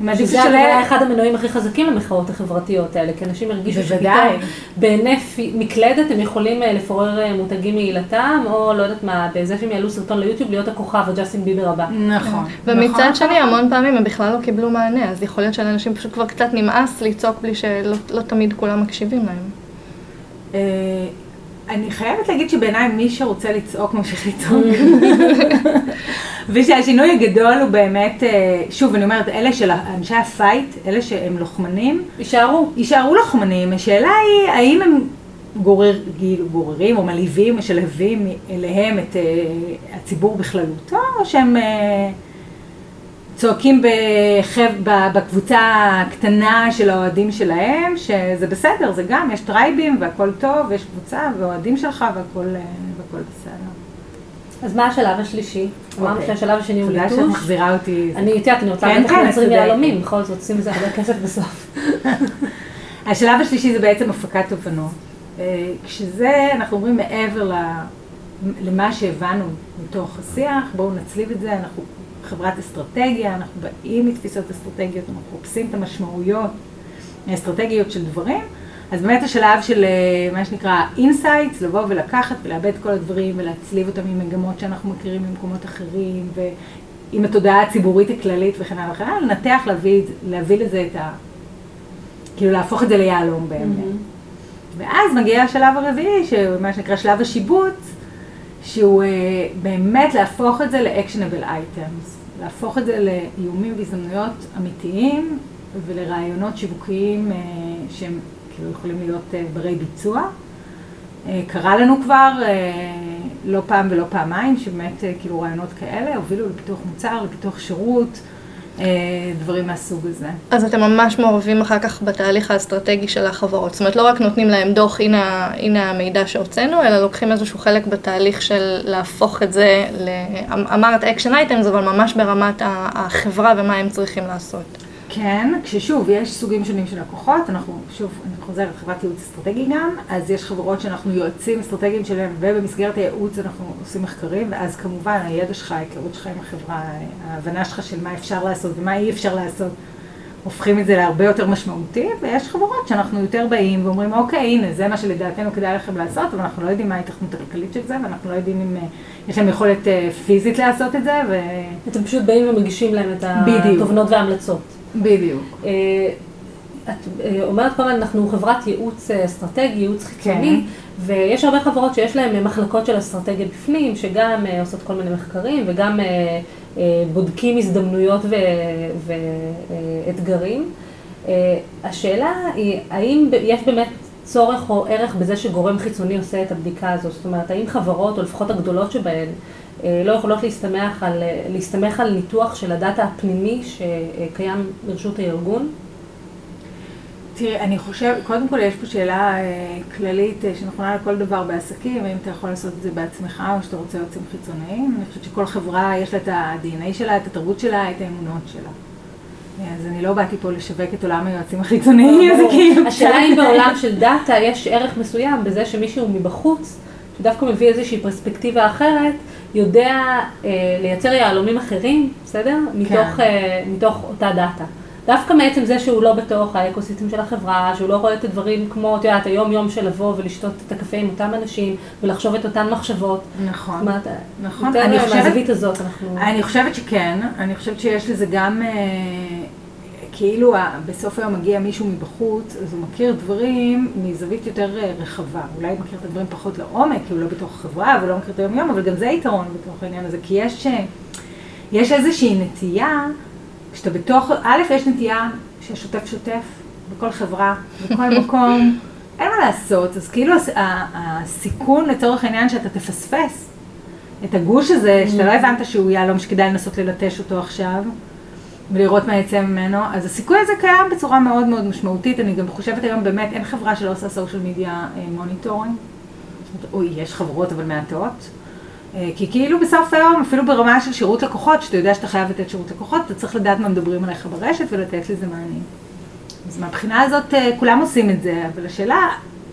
S3: מעדיף
S2: שזה היה אחד המנועים הכי חזקים למחאות החברתיות האלה, כי אנשים הרגישו. שפתאום בהינף מקלדת הם יכולים אה, לפורר אה, מותגים מעילתם, או לא יודעת מה, בזה שהם יעלו סרטון ליוטיוב להיות הכוכב, הג'סטין ביבר הבא.
S3: נכון.
S1: ומצד
S3: נכון,
S1: שני. המון פעמים הם בכלל לא קיבלו מענה, אז יכול להיות שלאנשים פשוט כבר קצת נמאס לצעוק בלי שלא לא תמיד כולם מקשיבים להם.
S3: אני חייבת להגיד שבעיניי מי שרוצה לצעוק ממשיך לצעוק. ושהשינוי הגדול הוא באמת, אה, שוב, אני אומרת, אלה של אנשי הפייט, אלה שהם לוחמנים,
S2: יישארו.
S3: יישארו לוחמנים. השאלה היא, האם הם גורר, כאילו, גוררים או מלהיבים, משלהבים אליהם את אה, הציבור בכללותו, או שהם אה, צועקים בחב, בקבוצה הקטנה של האוהדים שלהם, שזה בסדר, זה גם, יש טרייבים והכל טוב, ויש קבוצה ואוהדים שלך והכל, והכל בסדר.
S2: אז מה השלב השלישי? אמרנו
S3: אוקיי.
S2: שהשלב השני הוא
S3: תודה
S2: ליטוש.
S3: שאת מחזירה אותי.
S2: אני יודעת, אני רוצה לדעת איך מייצרים. יהלומים, בכל זאת עושים מזה הרבה כסף בסוף.
S3: השלב השלישי זה בעצם הפקת תובנות. אה, כשזה, אנחנו אומרים מעבר למה שהבנו מתוך השיח, בואו נצליב את זה, אנחנו חברת אסטרטגיה, אנחנו באים מתפיסות אסטרטגיות, אנחנו מחפשים את המשמעויות האסטרטגיות של דברים, אז באמת השלב של אה, מה שנקרא insights, לבוא ולקחת ולעבד את כל הדברים ולהצליב אותם עם מגמות שאנחנו מכירים ממקומות אחרים, ועם התודעה הציבורית הכללית וכן הלאה וכן הלאה, לנתח, להביא, להביא לזה את ה... כאילו להפוך את זה ליהלום באמת. ואז מגיע השלב הרביעי, שהוא מה שנקרא שלב השיבוץ, שהוא אה, באמת להפוך את זה ל-actionable items, להפוך את זה לאיומים והזדמנויות אמיתיים ולרעיונות שיווקיים אה, שהם כאילו יכולים להיות אה, ברי ביצוע. אה, קרה לנו כבר אה, לא פעם ולא פעמיים, שבאמת אה, כאילו רעיונות כאלה הובילו לפיתוח מוצר, לפיתוח שירות, דברים מהסוג הזה.
S1: אז אתם ממש מעורבים אחר כך בתהליך האסטרטגי של החברות. זאת אומרת, לא רק נותנים להם דוח, הנה, הנה המידע שהוצאנו, אלא לוקחים איזשהו חלק בתהליך של להפוך את זה, ל... אמרת action items, אבל ממש ברמת החברה ומה הם צריכים לעשות.
S3: כן, כששוב, יש סוגים שונים של לקוחות, אנחנו, שוב, אני חוזרת, חברת ייעוץ אסטרטגי גם, אז יש חברות שאנחנו יועצים אסטרטגיים שלהם, ובמסגרת הייעוץ אנחנו עושים מחקרים, ואז כמובן הידע שלך, ההיכרות שלך עם החברה, ההבנה שלך של מה אפשר לעשות ומה אי אפשר לעשות, הופכים את זה להרבה יותר משמעותי, ויש חברות שאנחנו יותר באים ואומרים, אוקיי, הנה, זה מה שלדעתנו כדאי לכם לעשות, אבל אנחנו לא יודעים מה ההתכנות הכלכלית של זה, ואנחנו לא יודעים אם אה, יש להם יכולת אה, פיזית לעשות את זה, ו...
S2: אתם פשוט באים ומגישים להם את. התובנות וההמלצות.
S3: בדיוק.
S2: אה, את אה, אומרת כל הזמן, אנחנו חברת ייעוץ אה, אסטרטגי, ייעוץ חיצוני, ויש הרבה חברות שיש להן מחלקות של אסטרטגיה בפנים, שגם עושות כל מיני מחקרים וגם בודקים הזדמנויות ואתגרים. השאלה היא, האם יש באמת צורך או ערך בזה שגורם חיצוני עושה את הבדיקה הזאת? זאת אומרת, האם חברות, או לפחות הגדולות שבהן, לא יכולות להסתמך על, אה, להסתמך על ניתוח של הדאטה הפנימי שקיים ברשות הארגון?
S3: תראי, אני חושבת, קודם כל יש פה שאלה אה, כללית אה, שנכונה לכל דבר בעסקים, האם אתה יכול לעשות את זה בעצמך או שאתה רוצה יועצים חיצוניים. אני חושבת שכל חברה יש לה את ה-DNA שלה, את התרבות שלה, את האמונות שלה. אה, אז אני לא באתי פה לשווק את עולם היועצים החיצוניים, זה כאילו...
S2: השאלה אם בעולם של דאטה יש ערך מסוים בזה שמישהו מבחוץ, שדווקא מביא איזושהי פרספקטיבה אחרת, יודע אה, לייצר יהלומים אחרים, בסדר? מתוך, אה, מתוך אותה דאטה. דווקא מעצם זה שהוא לא בתוך ה ecosystem של החברה, שהוא לא רואה את הדברים כמו, את יודעת, היום-יום של לבוא ולשתות את הקפה עם אותם אנשים ולחשוב את אותן מחשבות.
S3: נכון.
S2: זאת אומרת,
S3: נכון,
S2: יותר מהזווית הזאת אנחנו...
S3: אני חושבת שכן, אני חושבת שיש לזה גם, אה, כאילו בסוף היום מגיע מישהו מבחוץ, אז הוא מכיר דברים מזווית יותר אה, רחבה. אולי הוא מכיר את הדברים פחות לעומק, כי הוא לא בתוך החברה ולא מכיר את היום-יום, אבל גם זה יתרון בתוך העניין הזה, כי יש, אה, יש איזושהי נטייה, כשאתה בתוך, א', יש נטייה שהשוטף שוטף בכל חברה, בכל מקום, אין מה לעשות, אז כאילו הסיכון לצורך העניין שאתה תפספס את הגוש הזה, שאתה לא הבנת שהוא יהלום שכדאי לנסות ללטש אותו עכשיו, ולראות מה יצא ממנו, אז הסיכוי הזה קיים בצורה מאוד מאוד משמעותית. אני גם חושבת היום באמת, אין חברה שלא עושה social media monitoring. אוי, יש חברות אבל מעטות. אה, כי כאילו בסוף היום, אפילו ברמה של שירות לקוחות, שאתה יודע שאתה חייב לתת שירות לקוחות, אתה צריך לדעת מה מדברים עליך ברשת ולתת לזה מענים. אז מהבחינה הזאת אה, כולם עושים את זה, אבל השאלה,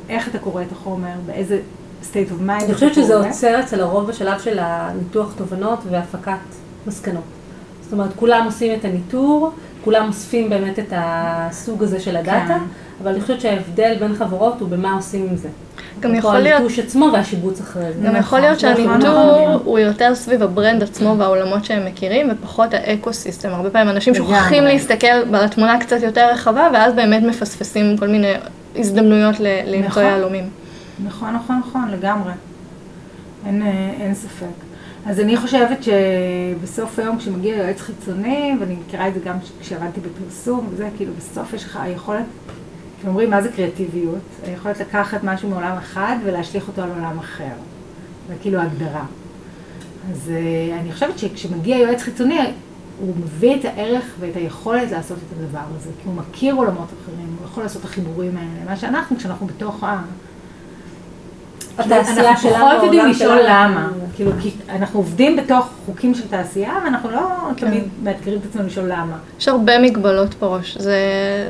S3: איך אתה קורא את החומר, באיזה state of mind
S2: אני חושבת
S3: אתה
S2: שזה
S3: קורא.
S2: עוצר אצל הרוב בשלב של הניתוח תובנות והפקת מסקנות. זאת אומרת, כולם עושים את הניטור, כולם אוספים באמת את הסוג הזה של הדאטה,
S3: כן.
S2: אבל אני חושבת שההבדל בין חברות הוא במה עושים עם זה.
S1: גם יכול להיות-
S2: הליטוש עצמו והשיבוץ אחרי זה.
S1: גם יכול להיות
S3: נכון, נכון,
S1: שהניטור
S3: נכון.
S1: הוא יותר סביב ה brand עצמו והעולמות שהם מכירים, ופחות ה ecosystem. הרבה פעמים אנשים. שוכחים להסתכל בתמונה קצת יותר רחבה, ואז באמת מפספסים כל מיני הזדמנויות למצוא
S3: נכון.
S1: יהלומים.
S3: נכון, נכון, נכון, לגמרי. אין, אה, אין ספק. אז אני חושבת שבסוף היום כשמגיע יועץ חיצוני, ואני מכירה את זה גם כשעבדתי בפרסום, וזה כאילו בסוף יש לך היכולת, כשאומרים מה זה קריאטיביות, היכולת לקחת משהו מעולם אחד ולהשליך אותו על עולם אחר. זה כאילו הגדרה. אז אה, אני חושבת שכשמגיע יועץ חיצוני, הוא מביא את הערך ואת היכולת לעשות את הדבר הזה, כי הוא מכיר עולמות אחרים, הוא יכול לעשות את החיבורים האלה, מה שאנחנו, כשאנחנו בתוך ה...
S2: התעשייה
S3: אנחנו פחות יודעים לשאול. למה, כאילו, כי אנחנו עובדים בתוך חוקים של תעשייה, ואנחנו לא תמיד מאתגרים את עצמנו לשאול למה.
S1: יש הרבה מגבלות בראש. זה,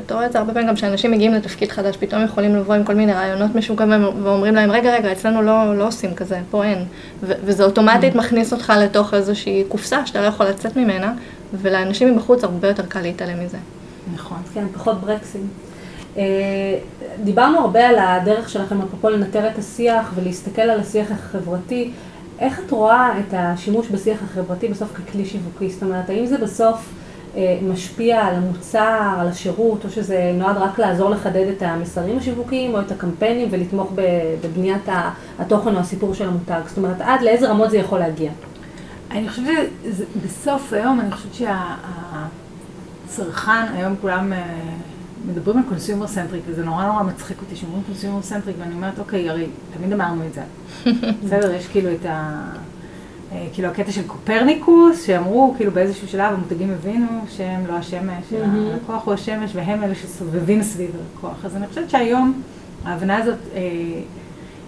S1: אתה רואה את זה הרבה פעמים גם כשאנשים מגיעים לתפקיד חדש, פתאום יכולים לבוא עם כל מיני רעיונות משוגעים ואומרים להם, רגע, רגע, אצלנו לא, לא עושים כזה, פה אין. ו- וזה אוטומטית מכניס אותך לתוך איזושהי קופסה שאתה לא יכול לצאת ממנה, ולאנשים מבחוץ הרבה יותר קל להתעלם מזה.
S3: נכון.
S2: כן, פחות ברקסים. אה, דיברנו הרבה על הדרך שלכם, אפרופו לנטר את השיח ולהסתכל על השיח החברתי. איך את רואה את השימוש בשיח החברתי בסוף ככלי שיווקי? זאת אומרת, האם זה בסוף אה, משפיע על המוצר, על השירות, או שזה נועד רק לעזור לחדד את המסרים השיווקיים או את הקמפיינים ולתמוך בבניית התוכן או הסיפור של המותג? זאת אומרת, עד לאיזה רמות זה יכול להגיע?
S3: אני חושבת שבסוף היום, אני חושבת שהצרכן, היום כולם אה, מדברים על consumer centric, וזה נורא נורא מצחיק אותי שאומרים consumer centric, ואני אומרת, אוקיי, הרי תמיד אמרנו את זה. בסדר, יש כאילו את ה... אה, כאילו הקטע של קופרניקוס, שאמרו, כאילו באיזשהו שלב המותגים הבינו שהם לא השמש,
S2: מהמם.
S3: הלקוח הוא השמש, והם אלה שסובבים סביב הלקוח. אז אני חושבת שהיום ההבנה הזאת אה,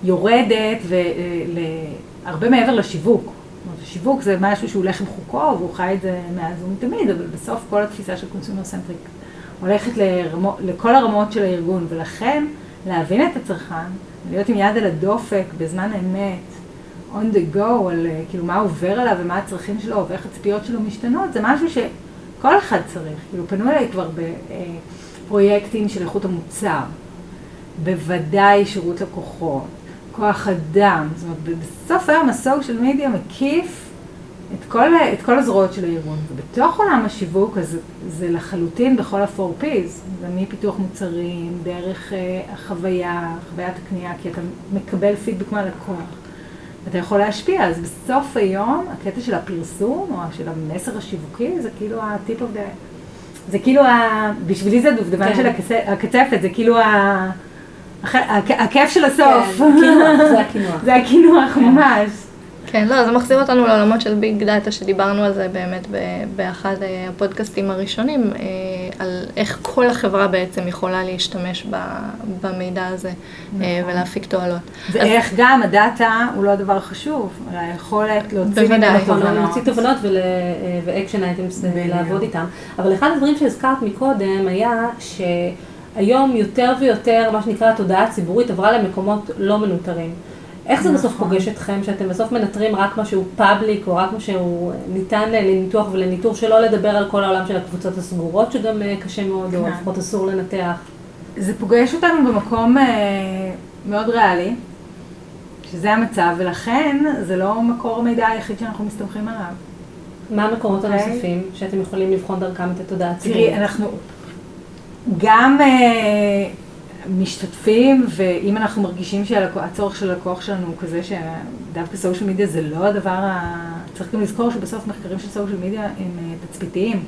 S3: יורדת והרבה מעבר לשיווק. השיווק זה משהו שהוא לחם חוקו, והוא חי את זה מאז ומתמיד, אבל בסוף כל התפיסה של consumer centric הולכת לרמו, לכל הרמות של הארגון, ולכן להבין את הצרכן, להיות עם יד על הדופק בזמן אמת, on the go, על אה, כאילו מה עובר עליו ומה הצרכים שלו ואיך הציפיות שלו משתנות, זה משהו שכל אחד צריך. כאילו פנו אליי כבר בפרויקטים של איכות המוצר, בוודאי שירות לקוחות, כוח אדם, זאת אומרת בסוף היום הסושיאל מדיה מקיף את כל, את כל הזרועות של הארגון. ובתוך עולם השיווק, אז זה לחלוטין בכל ה-4Ps, זה מפיתוח מוצרים, דרך אה, החוויה, חוויית הקנייה, כי אתה מקבל פידבק מהלקוח. אתה יכול להשפיע, אז בסוף היום, הקטע של הפרסום, או של המסר השיווקי, זה כאילו ה-tip of the... זה כאילו, ה... בשבילי זה הדובדבן
S2: כן.
S3: של הקצ- הקצפת, זה כאילו ה... הכיף של הסוף.
S2: כן, זה הקינוח.
S3: זה הקינוח ממש.
S1: כן, לא, זה מחזיר אותנו לעולמות של big data, שדיברנו על זה באמת באחד אה, הפודקאסטים הראשונים, אה, על איך כל החברה בעצם יכולה להשתמש במידע הזה אה,
S3: נכון.
S1: ולהפיק תועלות.
S3: ואיך גם הדאטה הוא לא הדבר החשוב, אלא היכולת להוציא. ממנו
S2: נכון,
S3: תובנות.
S2: להוציא תובנות ואקשן
S3: items.
S2: לעבוד איתם. אבל אחד הדברים שהזכרת מקודם היה שהיום יותר ויותר, מה שנקרא התודעה הציבורית עברה למקומות לא מנוטרים. איך זה בסוף
S3: נכון.
S2: פוגש אתכם, שאתם בסוף מנטרים רק מה שהוא פאבליק, או רק מה שהוא ניתן לניתוח ולניטור, שלא לדבר על כל העולם של הקבוצות הסגורות, שגם אה, קשה מאוד, או
S3: כן.
S2: לפחות אסור לנתח.
S3: זה פוגש אותנו במקום אה, מאוד ריאלי, שזה המצב, ולכן זה לא מקור המידע היחיד שאנחנו מסתמכים עליו.
S2: מה המקורות
S3: אוקיי.
S2: הנוספים שאתם יכולים לבחון דרכם את התודעה הציבורית?
S3: תראי, אנחנו גם אה, משתתפים, ואם אנחנו מרגישים שהצורך של הלקוח שלנו הוא כזה שדווקא סושיאל מדיה זה לא הדבר ה... צריך גם לזכור שבסוף מחקרים של סושיאל מדיה הם אה, תצפיתיים.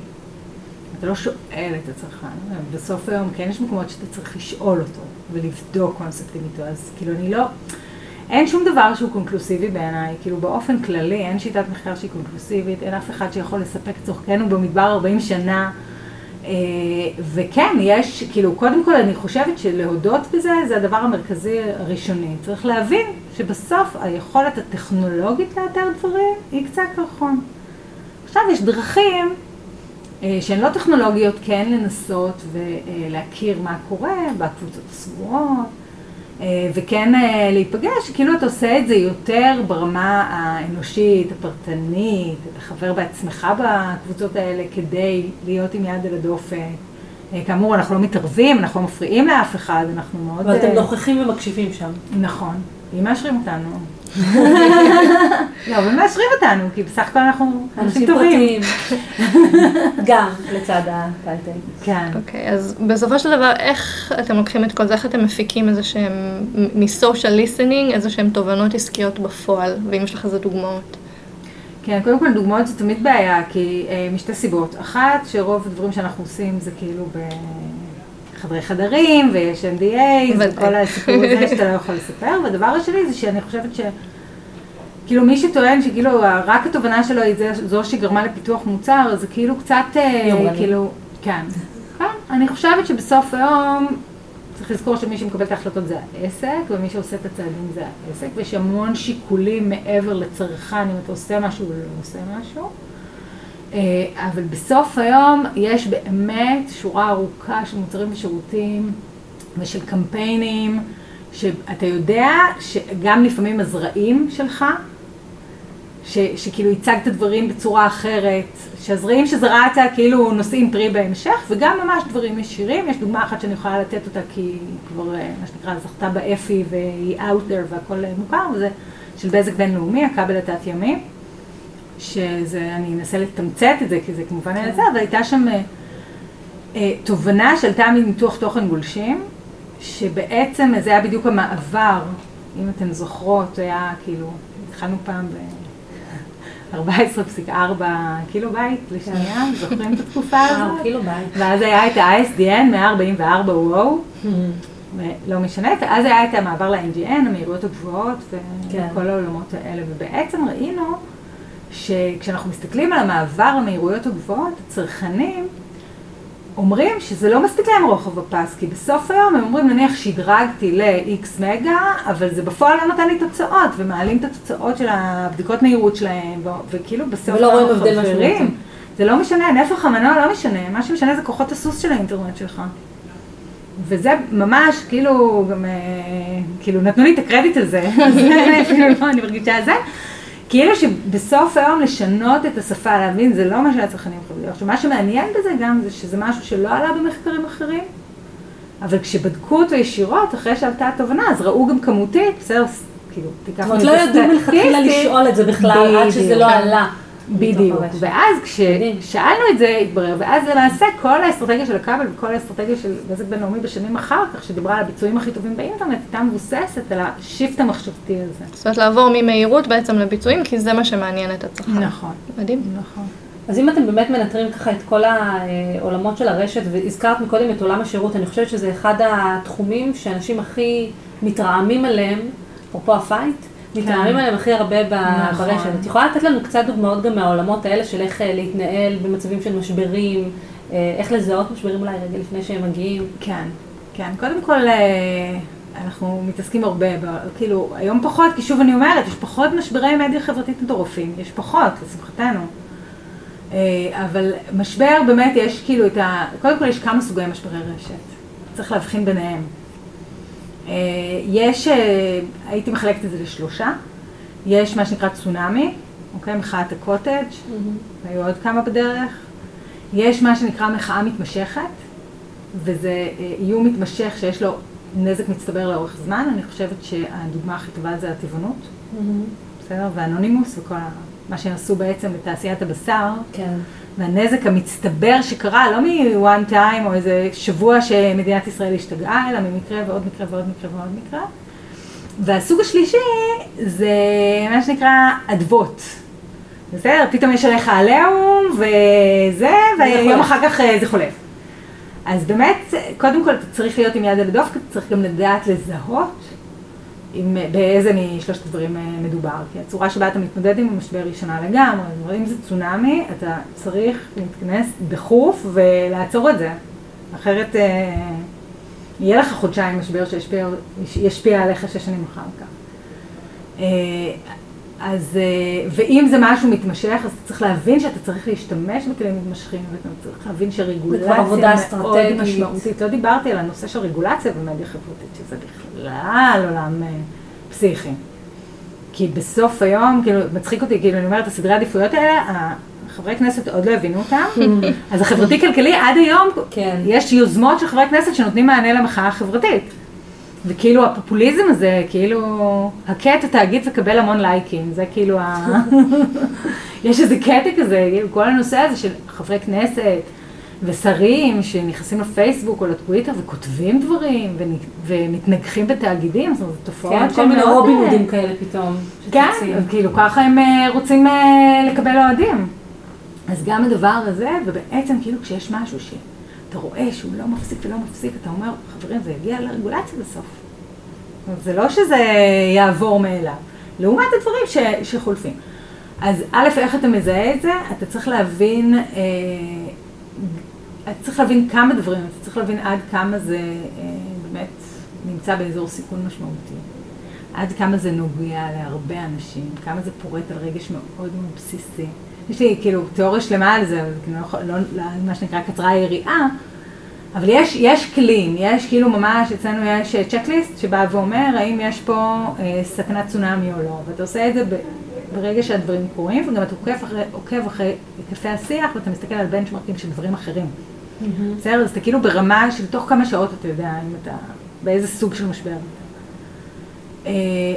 S3: אתה לא שואל את הצרכן, בסוף היום כן יש מקומות שאתה צריך לשאול אותו ולבדוק קונספטים איתו, אז כאילו אני לא, אין שום דבר שהוא קונקלוסיבי בעיניי, כאילו באופן כללי אין שיטת מחקר שהיא קונקלוסיבית, אין אף אחד שיכול לספק צורכנו במדבר 40 שנה, וכן, יש, כאילו, קודם כל אני חושבת שלהודות בזה זה הדבר המרכזי הראשוני, צריך להבין שבסוף היכולת הטכנולוגית לאתר דברים היא קצה קרחון. עכשיו יש דרכים אה, שהן לא טכנולוגיות, כן לנסות ולהכיר מה קורה בקבוצות הסגורות, אה, וכן אה, להיפגש, כאילו אתה עושה את זה יותר ברמה האנושית, הפרטנית, אתה חבר בעצמך בקבוצות האלה כדי להיות עם יד על הדופק. אה, כאמור, אנחנו לא מתערבים, אנחנו לא מפריעים לאף אחד, אנחנו מאוד...
S2: אבל אתם
S3: אה,
S2: נוכחים ומקשיבים שם.
S3: נכון, אם מאשרים אותנו. לא, אבל מאשרים אותנו, כי בסך הכל אנחנו אנשים טובים.
S2: גם לצד הטייטל.
S3: כן.
S1: אוקיי, אז בסופו של דבר, איך אתם לוקחים את כל זה, איך אתם מפיקים איזה שהם, מסושיאל ליסנינג, איזה שהם תובנות עסקיות בפועל, ואם יש לך איזה דוגמאות.
S3: כן, קודם כל דוגמאות זה תמיד בעיה, כי אה, משתי סיבות. אחת, שרוב הדברים שאנחנו עושים זה כאילו בחדרי חדרים, ויש NDA. וכל הסיפור הזה שאתה לא יכול לספר. והדבר השני זה שאני חושבת כאילו מי שטוען שכאילו רק התובנה שלו היא זה- זו שגרמה לפיתוח מוצר, זה כאילו קצת, אה. כאילו, כן. כן, אני חושבת שבסוף היום צריך לזכור שמי שמקבל את ההחלטות זה העסק, ומי שעושה את הצעדים זה העסק, ויש המון שיקולים מעבר לצרכן, אם אתה עושה משהו או לא עושה משהו. אה, אבל בסוף היום יש באמת שורה ארוכה של מוצרים ושירותים ושל קמפיינים, שאתה יודע שגם לפעמים הזרעים שלך, ש, שכאילו הצגת דברים בצורה אחרת, שהזרעים שזרעת כאילו נושאים פרי בהמשך, וגם ממש דברים ישירים. יש דוגמה אחת שאני יכולה לתת אותה כי היא כבר, אה, מה שנקרא, זכתה באפי והיא out there והכל מוכר, וזה של בזק בינלאומי, הכבל התת-ימי, שזה, אני אנסה לתמצת את זה, כי זה כמובן היה זה, אבל הייתה שם אה, אה, תובנה שעלתה מניתוח תוכן גולשים, שבעצם זה היה בדיוק המעבר, אם אתן זוכרות, היה כאילו, התחלנו פעם ב... 14.4 קילו בייט לשנייה, זוכרים את התקופה
S2: וואו,
S3: הזאת?
S2: כאילו בית.
S3: ואז היה את ה-ISDN 144 וואו, לא משנה, ואז היה את המעבר ל-NGN, המהירויות הגבוהות
S2: כן.
S3: וכל העולמות האלה, ובעצם ראינו שכשאנחנו מסתכלים על המעבר למהירויות הגבוהות, הצרכנים אומרים שזה לא מספיק להם רוחב הפס, כי בסוף היום הם אומרים, נניח שדרגתי ל-X מגה, אבל זה בפועל לא נותן לי תוצאות, ומעלים את התוצאות של הבדיקות מהירות שלהם, ו- וכאילו בסוף
S2: ולא רואים הבדל. משמעותי.
S3: זה לא משנה, נפח המנוע לא משנה, מה שמשנה זה כוחות הסוס של האינטרנט שלך. וזה ממש, כאילו, גם, אה, כאילו, נתנו לי את הקרדיט הזה, אז אפילו לא, אני מרגישה זה. כאילו שבסוף היום לשנות את השפה, להבין, זה לא מה שהצרכנים חושבים. עכשיו, מה שמעניין בזה גם, זה שזה משהו שלא עלה במחקרים אחרים, אבל כשבדקו אותו ישירות, אחרי שעלתה התובנה, אז ראו גם כמותית, בסדר, כאילו, תיקח
S2: זאת אומרת, לא ידעו מלכתחילה. לשאול את זה בכלל, עד שזה. לא עלה.
S3: בדיוק. ואז. כששאלנו את זה, התברר, ואז למעשה כל האסטרטגיה של הכבל וכל האסטרטגיה של בזק בינלאומי בשנים אחר כך, שדיברה על הביצועים הכי טובים באינטרנט, הייתה מבוססת על השיפט המחשבתי הזה.
S1: זאת אומרת, לעבור ממהירות בעצם לביצועים, כי זה מה שמעניין את הצרכן.
S3: נכון,
S1: מדהים.
S3: נכון.
S2: אז אם אתם באמת מנטרים ככה את כל העולמות של הרשת, והזכרת מקודם את עולם השירות, אני חושבת שזה אחד התחומים שאנשים הכי מתרעמים עליהם, אפרופו הפייט, מתרעמים עליהם הכי הרבה
S3: נכון.
S2: ברשת. את יכולה לתת לנו קצת דוגמאות גם מהעולמות האלה של איך אה, להתנהל במצבים של משברים, אה, איך לזהות משברים אולי רגע לפני שהם מגיעים.
S3: כן, כן. קודם כל, אה, אנחנו מתעסקים הרבה, כאילו, היום פחות, כי שוב אני אומרת, יש פחות משברי מדיה חברתית מטורפים, יש פחות, לשמחתנו. אבל משבר, באמת יש כאילו את ה... קודם כל יש כמה סוגי משברי רשת, צריך להבחין ביניהם. אה, יש, אה, הייתי מחלקת את זה לשלושה, יש מה שנקרא צונאמי, אוקיי, מחאת הקוטג', היו עוד כמה בדרך. יש מה שנקרא מחאה מתמשכת, וזה אה, איום מתמשך שיש לו נזק מצטבר לאורך זמן. אני חושבת שהדוגמה הכי טובה זה הטבעונות, בסדר? ואנונימוס וכל ה... מה שהם עשו בעצם לתעשיית הבשר,
S2: כן.
S3: והנזק המצטבר שקרה, לא מ-one time או איזה שבוע שמדינת ישראל השתגעה, אלא ממקרה ועוד מקרה ועוד מקרה ועוד מקרה. והסוג השלישי זה מה שנקרא אדוות. בסדר? פתאום יש עליך עליהום וזה, ויום. אחר כך אה, זה חולף. אז באמת, קודם כל אתה צריך להיות עם יד על הדופק, אתה צריך גם לדעת לזהות עם, באיזה משלושת הדברים אה, מדובר. כי הצורה שבה אתה מתמודד עם המשבר היא שונה לגמרי. אם זה צונאמי, אתה צריך להתכנס דחוף ולעצור את זה. אחרת אה, יהיה לך חודשיים משבר שישפיע ישפיע עליך שש שנים אחר כך. אה, אז, אה, ואם זה משהו מתמשך, אז אתה צריך להבין שאתה צריך להשתמש בכלים מתמשכים, ואתה צריך להבין שרגולציה מאוד. משמעותית. לא דיברתי על הנושא של רגולציה במדיה חברתית, שזה בכלל עולם אה, פסיכי. כי בסוף היום, כאילו, מצחיק אותי, כאילו, אני אומרת, הסדרי העדיפויות האלה, חברי כנסת עוד לא הבינו אותם, אז החברתי-כלכלי עד היום,
S2: כן.
S3: יש יוזמות של חברי כנסת שנותנים מענה למחאה החברתית. וכאילו הפופוליזם הזה, כאילו, הכה את התאגיד וקבל המון לייקים, זה כאילו ה... יש איזה קטע כזה, כאילו, כל הנושא הזה של חברי כנסת ושרים שנכנסים לפייסבוק או לטוויטר וכותבים דברים ומתנגחים בתאגידים, זאת אומרת, תופעות
S2: כן, כל מיני רובין
S3: אה,
S2: הודים כאלה פתאום.
S3: כן, כאילו ככה הם אה, רוצים אה, לקבל אוהדים. אז גם הדבר הזה, ובעצם כאילו כשיש משהו שאתה רואה שהוא לא מפסיק ולא מפסיק, אתה אומר, חברים, זה יגיע לרגולציה בסוף. זה לא שזה יעבור מאליו. לעומת הדברים ש, שחולפים. אז א', איך אתה מזהה את זה? אתה צריך להבין, אה, אתה צריך להבין כמה דברים, אתה צריך להבין עד כמה זה אה, באמת נמצא באזור סיכון משמעותי. עד כמה זה נוגע להרבה אנשים, כמה זה פורט על רגש מאוד מאוד בסיסי. יש לי כאילו תיאוריה שלמה על זה, אבל כאילו לא, לא, מה שנקרא קצרה היריעה, אבל יש, יש כלים, יש כאילו ממש, אצלנו יש צ'קליסט שבא ואומר האם יש פה אה, סכנת צונאמי או לא, ואתה עושה את זה ב, ברגע שהדברים קורים, וגם אתה עוקב אחרי, עוקב אחרי היקפי השיח ואתה מסתכל על בנצ'מרקים של דברים אחרים. בסדר? אז אתה כאילו ברמה של תוך כמה שעות אתה יודע אם אתה, באיזה סוג של משבר אתה.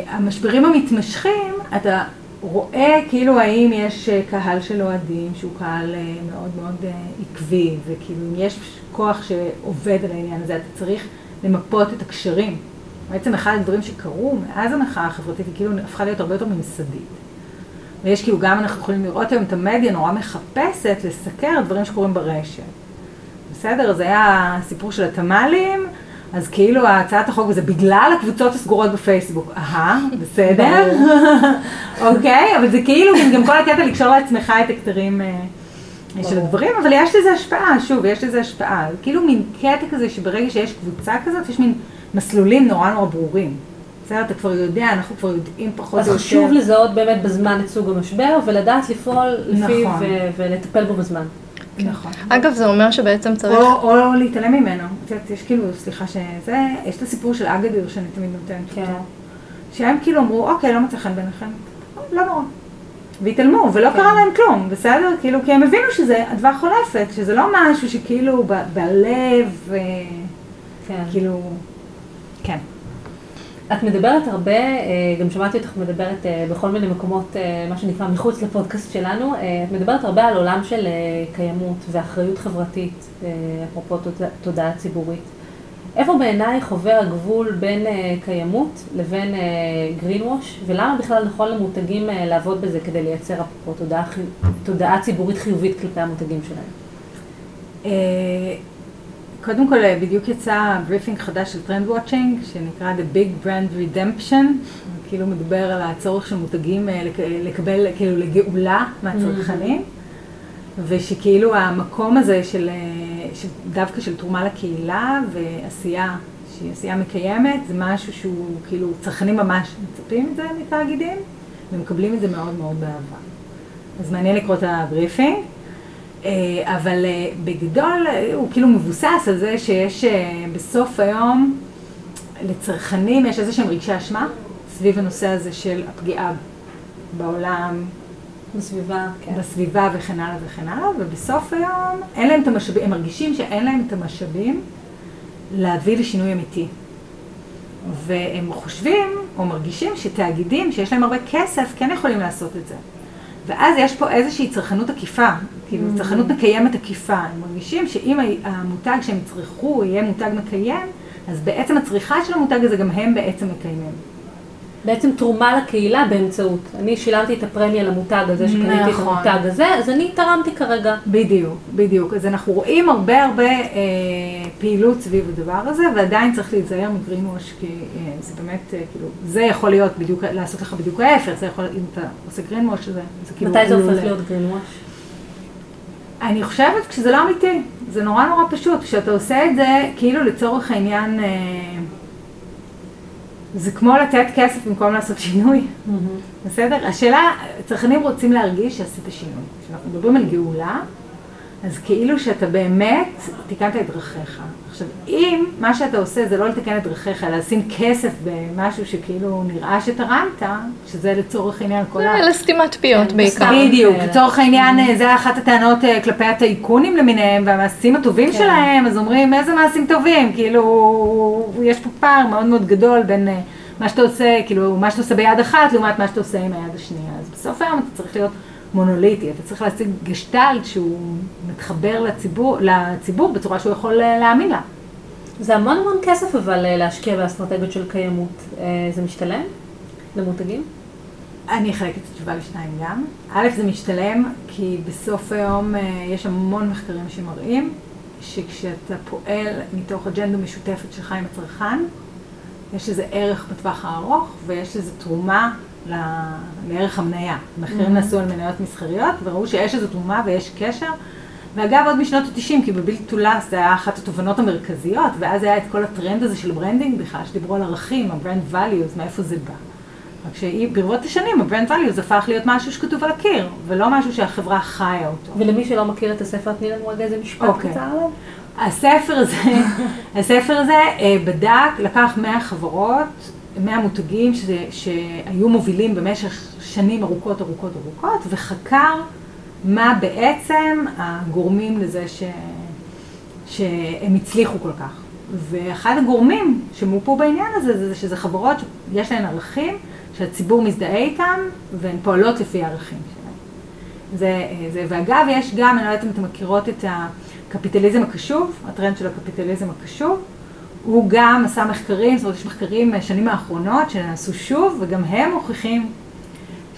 S3: המשברים המתמשכים, אתה רואה כאילו האם יש uh, קהל של אוהדים שהוא קהל uh, מאוד מאוד uh, עקבי, וכאילו אם יש כוח שעובד על העניין הזה, אתה צריך למפות את הקשרים. בעצם אחד הדברים שקרו מאז המחאה החברתית היא כאילו הפכה להיות הרבה יותר ממסדית. ויש כאילו גם אנחנו יכולים לראות היום את המדיה נורא מחפשת לסקר דברים שקורים ברשת. בסדר? זה היה הסיפור של התמ"לים. אז כאילו הצעת החוק זה בגלל הקבוצות הסגורות בפייסבוק. אהה, בסדר. אוקיי, אבל זה כאילו גם כל הקטע לקשור לעצמך את הכתרים אה, של הדברים, אבל יש לזה השפעה, שוב, יש לזה השפעה. כאילו מין קטע כזה שברגע שיש קבוצה כזאת, יש מין מסלולים נורא נורא ברורים. בסדר, אתה כבר יודע, אנחנו כבר יודעים פחות או יותר.
S2: אז חשוב לזהות באמת בזמן את סוג המשבר, ולדעת לפעול לפיו נכון. ולטפל בו בזמן.
S3: נכון.
S1: אגב, זה אומר שבעצם צריך...
S3: או, או להתעלם ממנו. יש כאילו, סליחה שזה, יש את הסיפור של אגדיר שאני תמיד נותנת
S2: כן.
S3: אותו. שהם כאילו אמרו, אוקיי, לא מצא חן בעיניכם, לא נורא. והתעלמו, ולא
S2: כן.
S3: קרה להם כלום, בסדר? כאילו, כי הם הבינו שזה אדווה חולפת, שזה לא משהו שכאילו ב- בלב, אה,
S2: כן.
S3: כאילו, כן.
S2: את מדברת הרבה, אה, גם שמעתי אותך מדברת אה, בכל מיני מקומות, אה, מה שנקרא מחוץ לפודקאסט שלנו, את מדברת הרבה על עולם של קיימות ואחריות חברתית, אפרופו תודעה ציבורית. איפה בעינייך עובר הגבול בין קיימות לבין wash, ולמה בכלל נכון למותגים לעבוד בזה כדי לייצר אפרופו תודעה, תודעה ציבורית חיובית כלפי המותגים שלהם?
S3: קודם כל, בדיוק יצא briefing חדש של TrendWatching, שנקרא The Big Brand Redemption, כאילו מדבר על הצורך של מותגים אה, לקבל, כאילו לגאולה מהצרכנים, mm-hmm. ושכאילו המקום הזה של, אה, של דווקא של תרומה לקהילה ועשייה, שהיא עשייה מקיימת, זה משהו שהוא כאילו, צרכנים ממש מצפים את זה מתאגידים, ומקבלים את זה מאוד מאוד באהבה. אז מעניין לקרוא את הבריפינג. אה, אבל אה, בגדול אה, הוא כאילו מבוסס על זה שיש בסוף היום לצרכנים יש איזה שהם רגשי אשמה סביב הנושא הזה של הפגיעה בעולם,
S2: בסביבה, כן.
S3: בסביבה וכן הלאה וכן הלאה, ובסוף היום אין להם את המשאבים, הם מרגישים שאין להם את המשאבים להביא לשינוי אמיתי. והם חושבים או מרגישים שתאגידים שיש להם הרבה כסף כן יכולים לעשות את זה. ואז יש פה איזושהי צרכנות עקיפה, כאילו mm-hmm. צרכנות מקיימת עקיפה. הם מרגישים שאם המותג שהם יצרכו יהיה מותג מקיים, אז בעצם הצריכה של המותג הזה גם הם בעצם מקיימים.
S2: בעצם תרומה לקהילה באמצעות. אני שילמתי את הפרמיה למותג הזה, שקניתי נכון. את המותג הזה, אז אני תרמתי כרגע.
S3: בדיוק, בדיוק. אז אנחנו רואים הרבה הרבה אה, פעילות סביב הדבר הזה, ועדיין צריך להיזהר מגרינווש, כי אה, זה באמת, אה, כאילו, זה יכול להיות בדיוק, לעשות לך בדיוק ההפך, זה יכול, אם אתה עושה גרינווש, זה, זה כאילו...
S2: מתי זה הופך להיות גרינווש?
S3: אני חושבת כשזה לא אמיתי, זה נורא נורא פשוט, כשאתה עושה את זה כאילו לצורך העניין... אה, זה כמו לתת כסף במקום לעשות שינוי, mm-hmm. בסדר? השאלה, צרכנים רוצים להרגיש שעשית שינוי. כשאנחנו מדברים על גאולה, אז כאילו שאתה באמת תיקנת את דרכיך. עכשיו, אם מה שאתה עושה זה לא לתקן את דרכיך, אלא לשים כסף במשהו שכאילו נראה שתרמת, שזה לצורך העניין כל
S1: ה... זה לסתימת פיות כן, בעיקר.
S3: בדיוק, לצורך העניין זה אחת הטענות אה, כלפי הטייקונים למיניהם והמעשים הטובים כן. שלהם, אז אומרים איזה מעשים טובים, כאילו יש פה פער מאוד מאוד גדול בין אה, מה שאתה עושה, כאילו מה שאתה עושה ביד אחת לעומת מה שאתה עושה עם היד השנייה. אז בסוף היום אתה צריך להיות מונוליטי, אתה צריך להשיג גשטלט שהוא מתחבר לציבור, לציבור בצורה שהוא יכול אה, להאמין לה.
S2: זה המון המון כסף אבל אה, להשקיע באסטרטגיות של קיימות. אה, זה משתלם למותגים?
S3: אני אחלק את התשובה לשניים גם. א', זה משתלם כי בסוף היום יש המון מחקרים שמראים שכשאתה פועל מתוך אג'נדה משותפת שלך עם הצרכן, יש לזה ערך בטווח הארוך ויש לזה תרומה לערך המניה. המחירים נעשו על מניות מסחריות, וראו שיש איזו תרומה ויש קשר. ואגב, עוד משנות ה-90, כי ב-Built to Last זה היה אחת התובנות המרכזיות, ואז היה את כל הטרנד הזה של branding בכלל, שדיברו על ערכים, ה-brand values, מאיפה זה בא. רק שברבות השנים ה-brand values הפך להיות משהו שכתוב על הקיר, ולא משהו שהחברה חיה אותו.
S2: ולמי שלא מכיר את הספר, תני לנו רגע איזה משפט okay.
S3: אוקיי.
S2: קצר עליו.
S3: הספר הזה, הספר הזה אה, בדק, לקח 100 חברות, 100 מותגים ש, שהיו מובילים במשך שנים ארוכות ארוכות ארוכות, וחקר מה בעצם הגורמים לזה ש, שהם הצליחו כל כך. ואחד הגורמים שמופו בעניין הזה, זה שזה חברות שיש להן ערכים שהציבור מזדהה איתם, והן פועלות לפי הערכים שלהם. זה, זה, ואגב, יש גם, אני לא יודעת אם אתם מכירות את הקפיטליזם הקשוב, הטרנד של הקפיטליזם הקשוב, הוא גם עשה מחקרים, זאת אומרת, יש מחקרים מהשנים האחרונות שנעשו שוב, וגם הם מוכיחים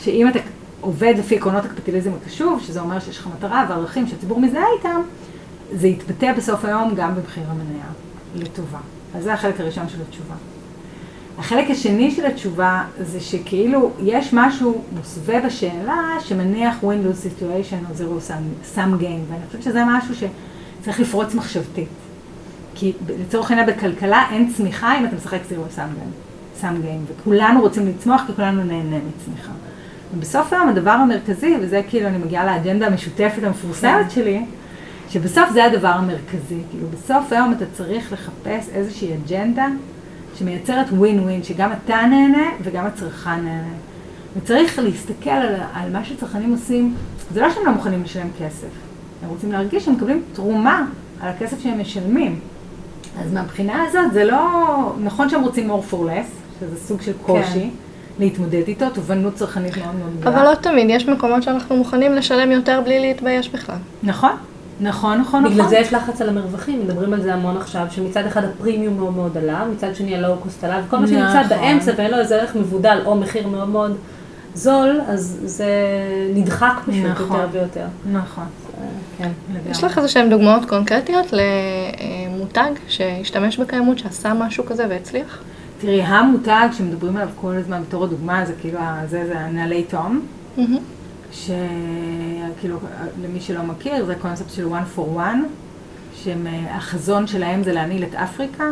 S3: שאם אתה עובד לפי עקרונות הקפיטליזם הקשוב, שזה אומר שיש לך מטרה וערכים שהציבור מזהה איתם, זה יתבטא בסוף היום גם במחיר המניה, לטובה. אז זה החלק הראשון של התשובה. החלק השני של התשובה זה שכאילו יש משהו מוסווה בשאלה שמניח win-lose situation או zero sum, game, ואני חושבת שזה משהו שצריך לפרוץ מחשבתית. כי לצורך העניין בכלכלה אין צמיחה אם אתה משחק zero sum game, sum game, וכולנו רוצים לצמוח כי כולנו נהנה מצמיחה. ובסוף היום הדבר המרכזי, וזה כאילו אני מגיעה לאג'נדה המשותפת המפורסמת כן. שלי, שבסוף זה הדבר המרכזי, כאילו בסוף היום אתה צריך לחפש איזושהי אג'נדה שמייצרת ווין ווין, שגם אתה נהנה וגם הצרכן נהנה. וצריך להסתכל על, על מה שצרכנים עושים, זה לא שהם לא מוכנים לשלם כסף, הם רוצים להרגיש שהם מקבלים תרומה על הכסף שהם משלמים. אז מהבחינה הזאת זה לא, נכון שהם רוצים more for less, שזה סוג של קושי. כן. להתמודד איתו, תובנות צרכנית מאוד מאוד גדולה.
S1: אבל לא תמיד, יש מקומות שאנחנו מוכנים לשלם יותר בלי להתבייש בכלל.
S3: נכון, נכון, נכון,
S2: בגלל
S3: נכון.
S2: זה יש לחץ על המרווחים, מדברים על זה המון עכשיו, שמצד אחד הפרימיום מאוד מאוד עלה, מצד שני הלואו-קוסט עלה, וכל מה שנמצא
S3: נכון.
S2: באמצע ואין לו איזה ערך מבודל או מחיר מאוד מאוד זול, אז זה נדחק פשוט
S3: נכון.
S2: יותר ויותר.
S3: נכון,
S2: כן.
S1: יש לך איזה שהן דוגמאות קונקרטיות למותג שהשתמש בקיימות, שעשה משהו כזה והצליח?
S3: תראי, המותג שמדברים עליו כל הזמן בתור הדוגמה, זה כאילו, זה, זה נעלי תום. שכאילו, למי שלא מכיר, זה קונספט של one for one, שהחזון שלהם זה להנהיל את אפריקה,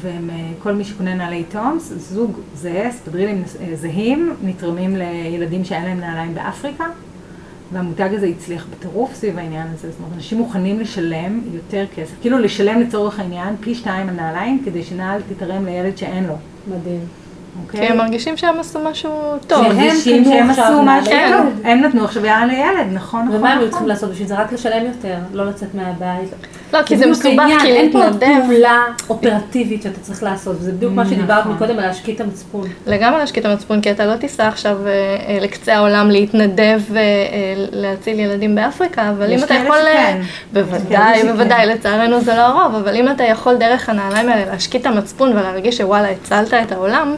S3: וכל מי שקונה נעלי תום, זוג זהה, ספדרילים אה, זהים, נתרמים לילדים שאין להם נעליים באפריקה, והמותג הזה הצליח בטירוף סביב העניין הזה, זאת אומרת, אנשים מוכנים לשלם יותר כסף, כאילו לשלם לצורך העניין פי שתיים על נעליים, כדי שנעל תתרם לילד שאין לו,
S2: מדהים.
S1: כי
S3: אוקיי?
S1: הם מרגישים שהם עשו משהו טוב.
S2: שהם
S3: מרגישים שהם עשו משהו. טוב, הם נתנו עכשיו יעלה לילד, נכון, נכון,
S2: ומה הם היו
S3: נכון.
S2: צריכים לעשות בשביל זה? רק לשלם יותר, לא לצאת מהבית.
S1: לא, כי זה מסובך, כי
S2: אין פה
S1: להתנדב.
S2: פעולה אופרטיבית שאתה צריך לעשות, וזה בדיוק מה שדיברת
S3: נכון.
S2: מקודם על להשקיט את המצפון.
S1: לגמרי להשקיט את המצפון, כי אתה לא תיסע עכשיו אה, אה, לקצה העולם להתנדב ולהציל ילדים באפריקה, אבל אם אתה יכול... אה. בוודאי. בוודאי, לצערנו זה לא הרוב, אבל אם אתה יכול דרך הנעליים האלה להשקיט את המצפון ולהרגיש שוואלה, הצלת את העולם,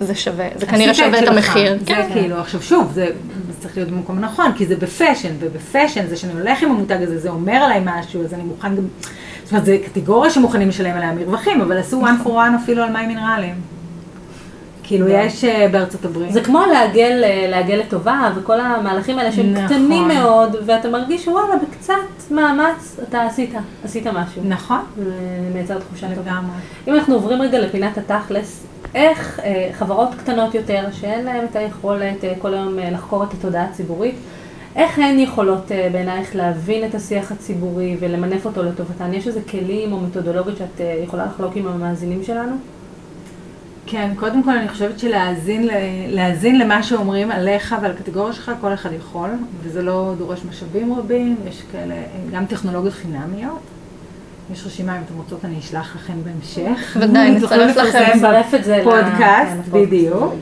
S1: זה שווה, זה כנראה שווה את. המחיר.
S3: זה
S1: כן.
S3: כאילו, עכשיו שוב, זה זה צריך להיות במקום הנכון, כי זה ב-fashion, וב-fashion זה שאני הולך עם המותג הזה, זה אומר עליי משהו, אז אני מוכן גם, זאת אומרת, זה קטגוריה שמוכנים לשלם עליה מרווחים, אבל עשו one for one אפילו על מים מינרליים. כאילו, יש אה, בארצות הברית.
S2: זה כמו לעגל, אה, לעגל לטובה, וכל המהלכים האלה שהם
S3: נכון.
S2: קטנים מאוד, ואתה מרגיש שוואלה, בקצת מאמץ אתה עשית, עשית משהו.
S3: נכון,
S2: זה מייצר תחושה טובה.
S3: לגמרי.
S2: אם אנחנו עוברים רגע לפינת התכלס, איך אה, חברות קטנות יותר, שאין להן את היכולת אה, כל היום אה, לחקור את התודעה הציבורית, איך הן יכולות אה, בעינייך להבין את השיח הציבורי ולמנף אותו לטובתן? יש איזה כלים או מתודולוגיות שאת אה, יכולה לחלוק עם המאזינים שלנו?
S3: כן, קודם כל אני חושבת שלהאזין ל- להאזין למה שאומרים עליך ועל הקטגוריה שלך, כל אחד יכול, וזה לא דורש משאבים רבים, יש כאלה, גם טכנולוגיות חינמיות. יש רשימה, אם אתם רוצות אני אשלח לכם בהמשך.
S1: ודאי, נצרף לכם,
S2: נצרף את זה לפודקאסט,
S3: בדיוק.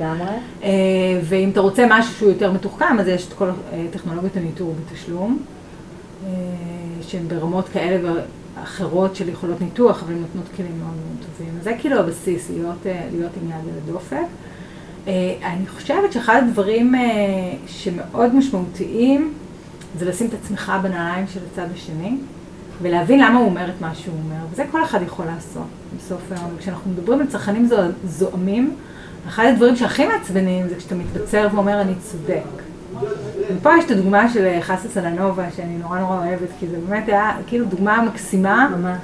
S3: אה, ואם אתה רוצה משהו שהוא יותר מתוחכם, אז יש את כל אה, טכנולוגיות הניטור בתשלום, אה, שהן ברמות כאלה ואחרות של יכולות ניתוח, אבל הן נותנות כלים מאוד מאוד טובים. זה כאילו הבסיס, להיות, אה, להיות עם יד על הדופק. אה, אני חושבת שאחד הדברים אה, שמאוד משמעותיים, זה לשים את עצמך בנעליים של הצד השני, ולהבין למה הוא אומר את מה שהוא אומר, וזה כל אחד יכול לעשות בסוף היום. כשאנחנו מדברים על צרכנים זו- זועמים, אחד הדברים שהכי מעצבנים זה כשאתה מתבצר ואומר אני צודק. ופה יש את הדוגמה של אה, חסה סלנובה, שאני נורא נורא אוהבת, כי זה באמת היה כאילו דוגמה מקסימה.
S2: ממש.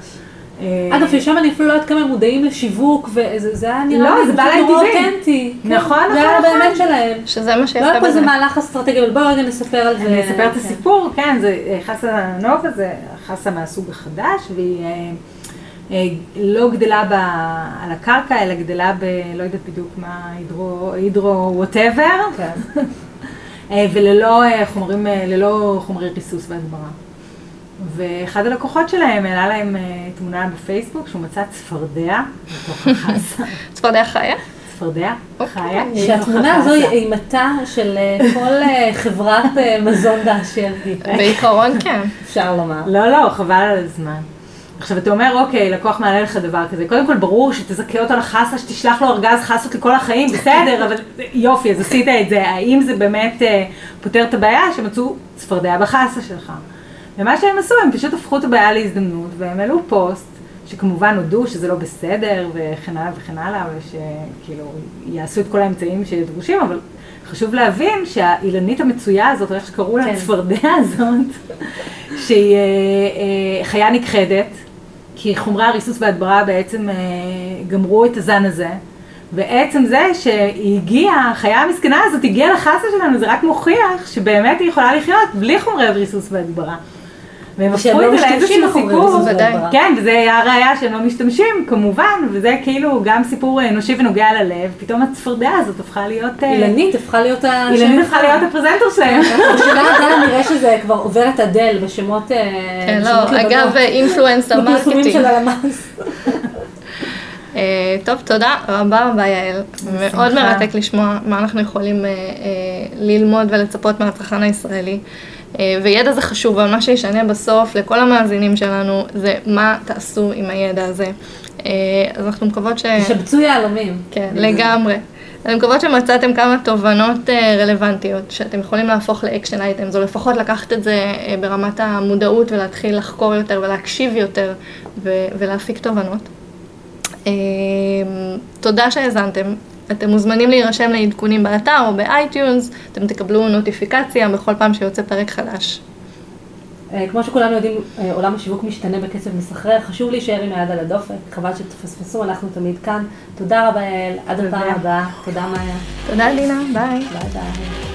S3: אה,
S2: אגב, ששם אני אפילו לא יודעת כמה הם מודעים לשיווק, וזה זה היה נראה
S3: לא,
S2: לי
S3: זה בא
S2: פשוט
S3: להם
S2: נורא. אותנטי. כן,
S3: נכון,
S2: זה היה
S3: נכון,
S2: באמת
S3: נכון.
S2: שלהם.
S1: שזה מה
S2: לא
S1: שיפה
S2: היה פה איזה
S1: בזה.
S2: מהלך אסטרטגי, אבל בואו רגע נספר על זה.
S3: אני אספר את
S2: כן.
S3: הסיפור, כן, זה אה, חסה נובה, זה חסה מהסוג החדש, והיא לא גדלה ב, על הקרקע, אלא גדלה ב... לא יודעת בדיוק מה, הידרו, הידרו whatever,
S2: כן.
S3: וללא אה, חומרים, אה, ללא חומרי ריסוס והדברה. ואחד הלקוחות שלהם העלה להם אה, תמונה בפייסבוק שהוא מצא צפרדע בתוך החסה.
S1: צפרדע חיה?
S3: צפרדע
S1: אוקיי.
S3: חיה.
S2: שהתמונה הזו היא. אימתה של אה, כל אה, חברת אה, מזון באשר היא.
S1: בעיקרון כן.
S2: אפשר לומר.
S3: לא, לא, חבל על הזמן. עכשיו אתה אומר, אוקיי, לקוח מעלה לך דבר כזה, קודם כל ברור שתזכה אותו לחסה, שתשלח לו ארגז חסות לכל החיים, בסדר, אבל יופי, אז עשית את זה, האם זה באמת אה, פותר את הבעיה שמצאו צפרדע בחסה שלך? ומה שהם עשו, הם פשוט הפכו את הבעיה להזדמנות, והם העלו פוסט, שכמובן הודו שזה לא בסדר, וכן הלאה וכן הלאה, ושכאילו יעשו את כל האמצעים שדרושים, אבל חשוב להבין שהאילנית המצויה הזאת, או איך שקראו לה,
S2: כן.
S3: הצפרדע הזאת, שהיא אה, אה, חיה נכחדת, כי חומרי הריסוס והדברה בעצם אה, גמרו את הזן הזה. ועצם זה שהיא הגיעה, החיה המסכנה הזאת הגיעה לחסה שלנו, זה רק מוכיח שבאמת היא יכולה לחיות בלי חומרי ריסוס והדברה. והם הפכו
S2: לא
S3: את זה
S2: משתמשים
S3: לאיזשהו סיפור. כן, וזה היה הראייה שהם לא משתמשים, כמובן, וזה כאילו גם סיפור אנושי ונוגע ללב, פתאום הצפרדע הזאת הפכה להיות... אה,
S2: אילנית הפכה להיות ה...
S3: אילנית הפכה להיות הפרזנטור שלהם.
S2: בשנה הבאה נראה שזה כבר עובר את אדל בשמות... אה,
S1: כן, לא. אגב,
S2: influencer של
S1: marketing.
S2: הלמ"ס.
S1: אה, טוב, תודה רבה רבה יעל. מאוד. מרתק לשמוע מה אנחנו יכולים אה, אה, ללמוד ולצפות מהצרכן הישראלי. אה, וידע זה חשוב, אבל מה שישנה בסוף לכל המאזינים שלנו זה מה תעשו עם הידע הזה. אה, אז אנחנו מקוות ש...
S2: שבצו יהלומים.
S1: כן, לגמרי. אני מקווה שמצאתם כמה תובנות אה, רלוונטיות שאתם יכולים להפוך לאקשן אייטמס, או לפחות לקחת את זה ברמת המודעות ולהתחיל לחקור יותר ולהקשיב יותר ולהפיק תובנות. תודה שהאזנתם. אתם מוזמנים להירשם לעדכונים באתר או ב-iTunes, אתם תקבלו נוטיפיקציה בכל פעם שיוצא פרק חדש.
S2: אה, כמו שכולנו יודעים, אה, עולם השיווק משתנה בקצב מסחרר, חשוב להישאר עם היד על הדופק, חבל שתפספסו, אנחנו תמיד כאן. תודה רבה יעל, עד. הפעם הבאה, תודה מאיה,
S1: תודה דינה, ביי.
S2: ביי ביי.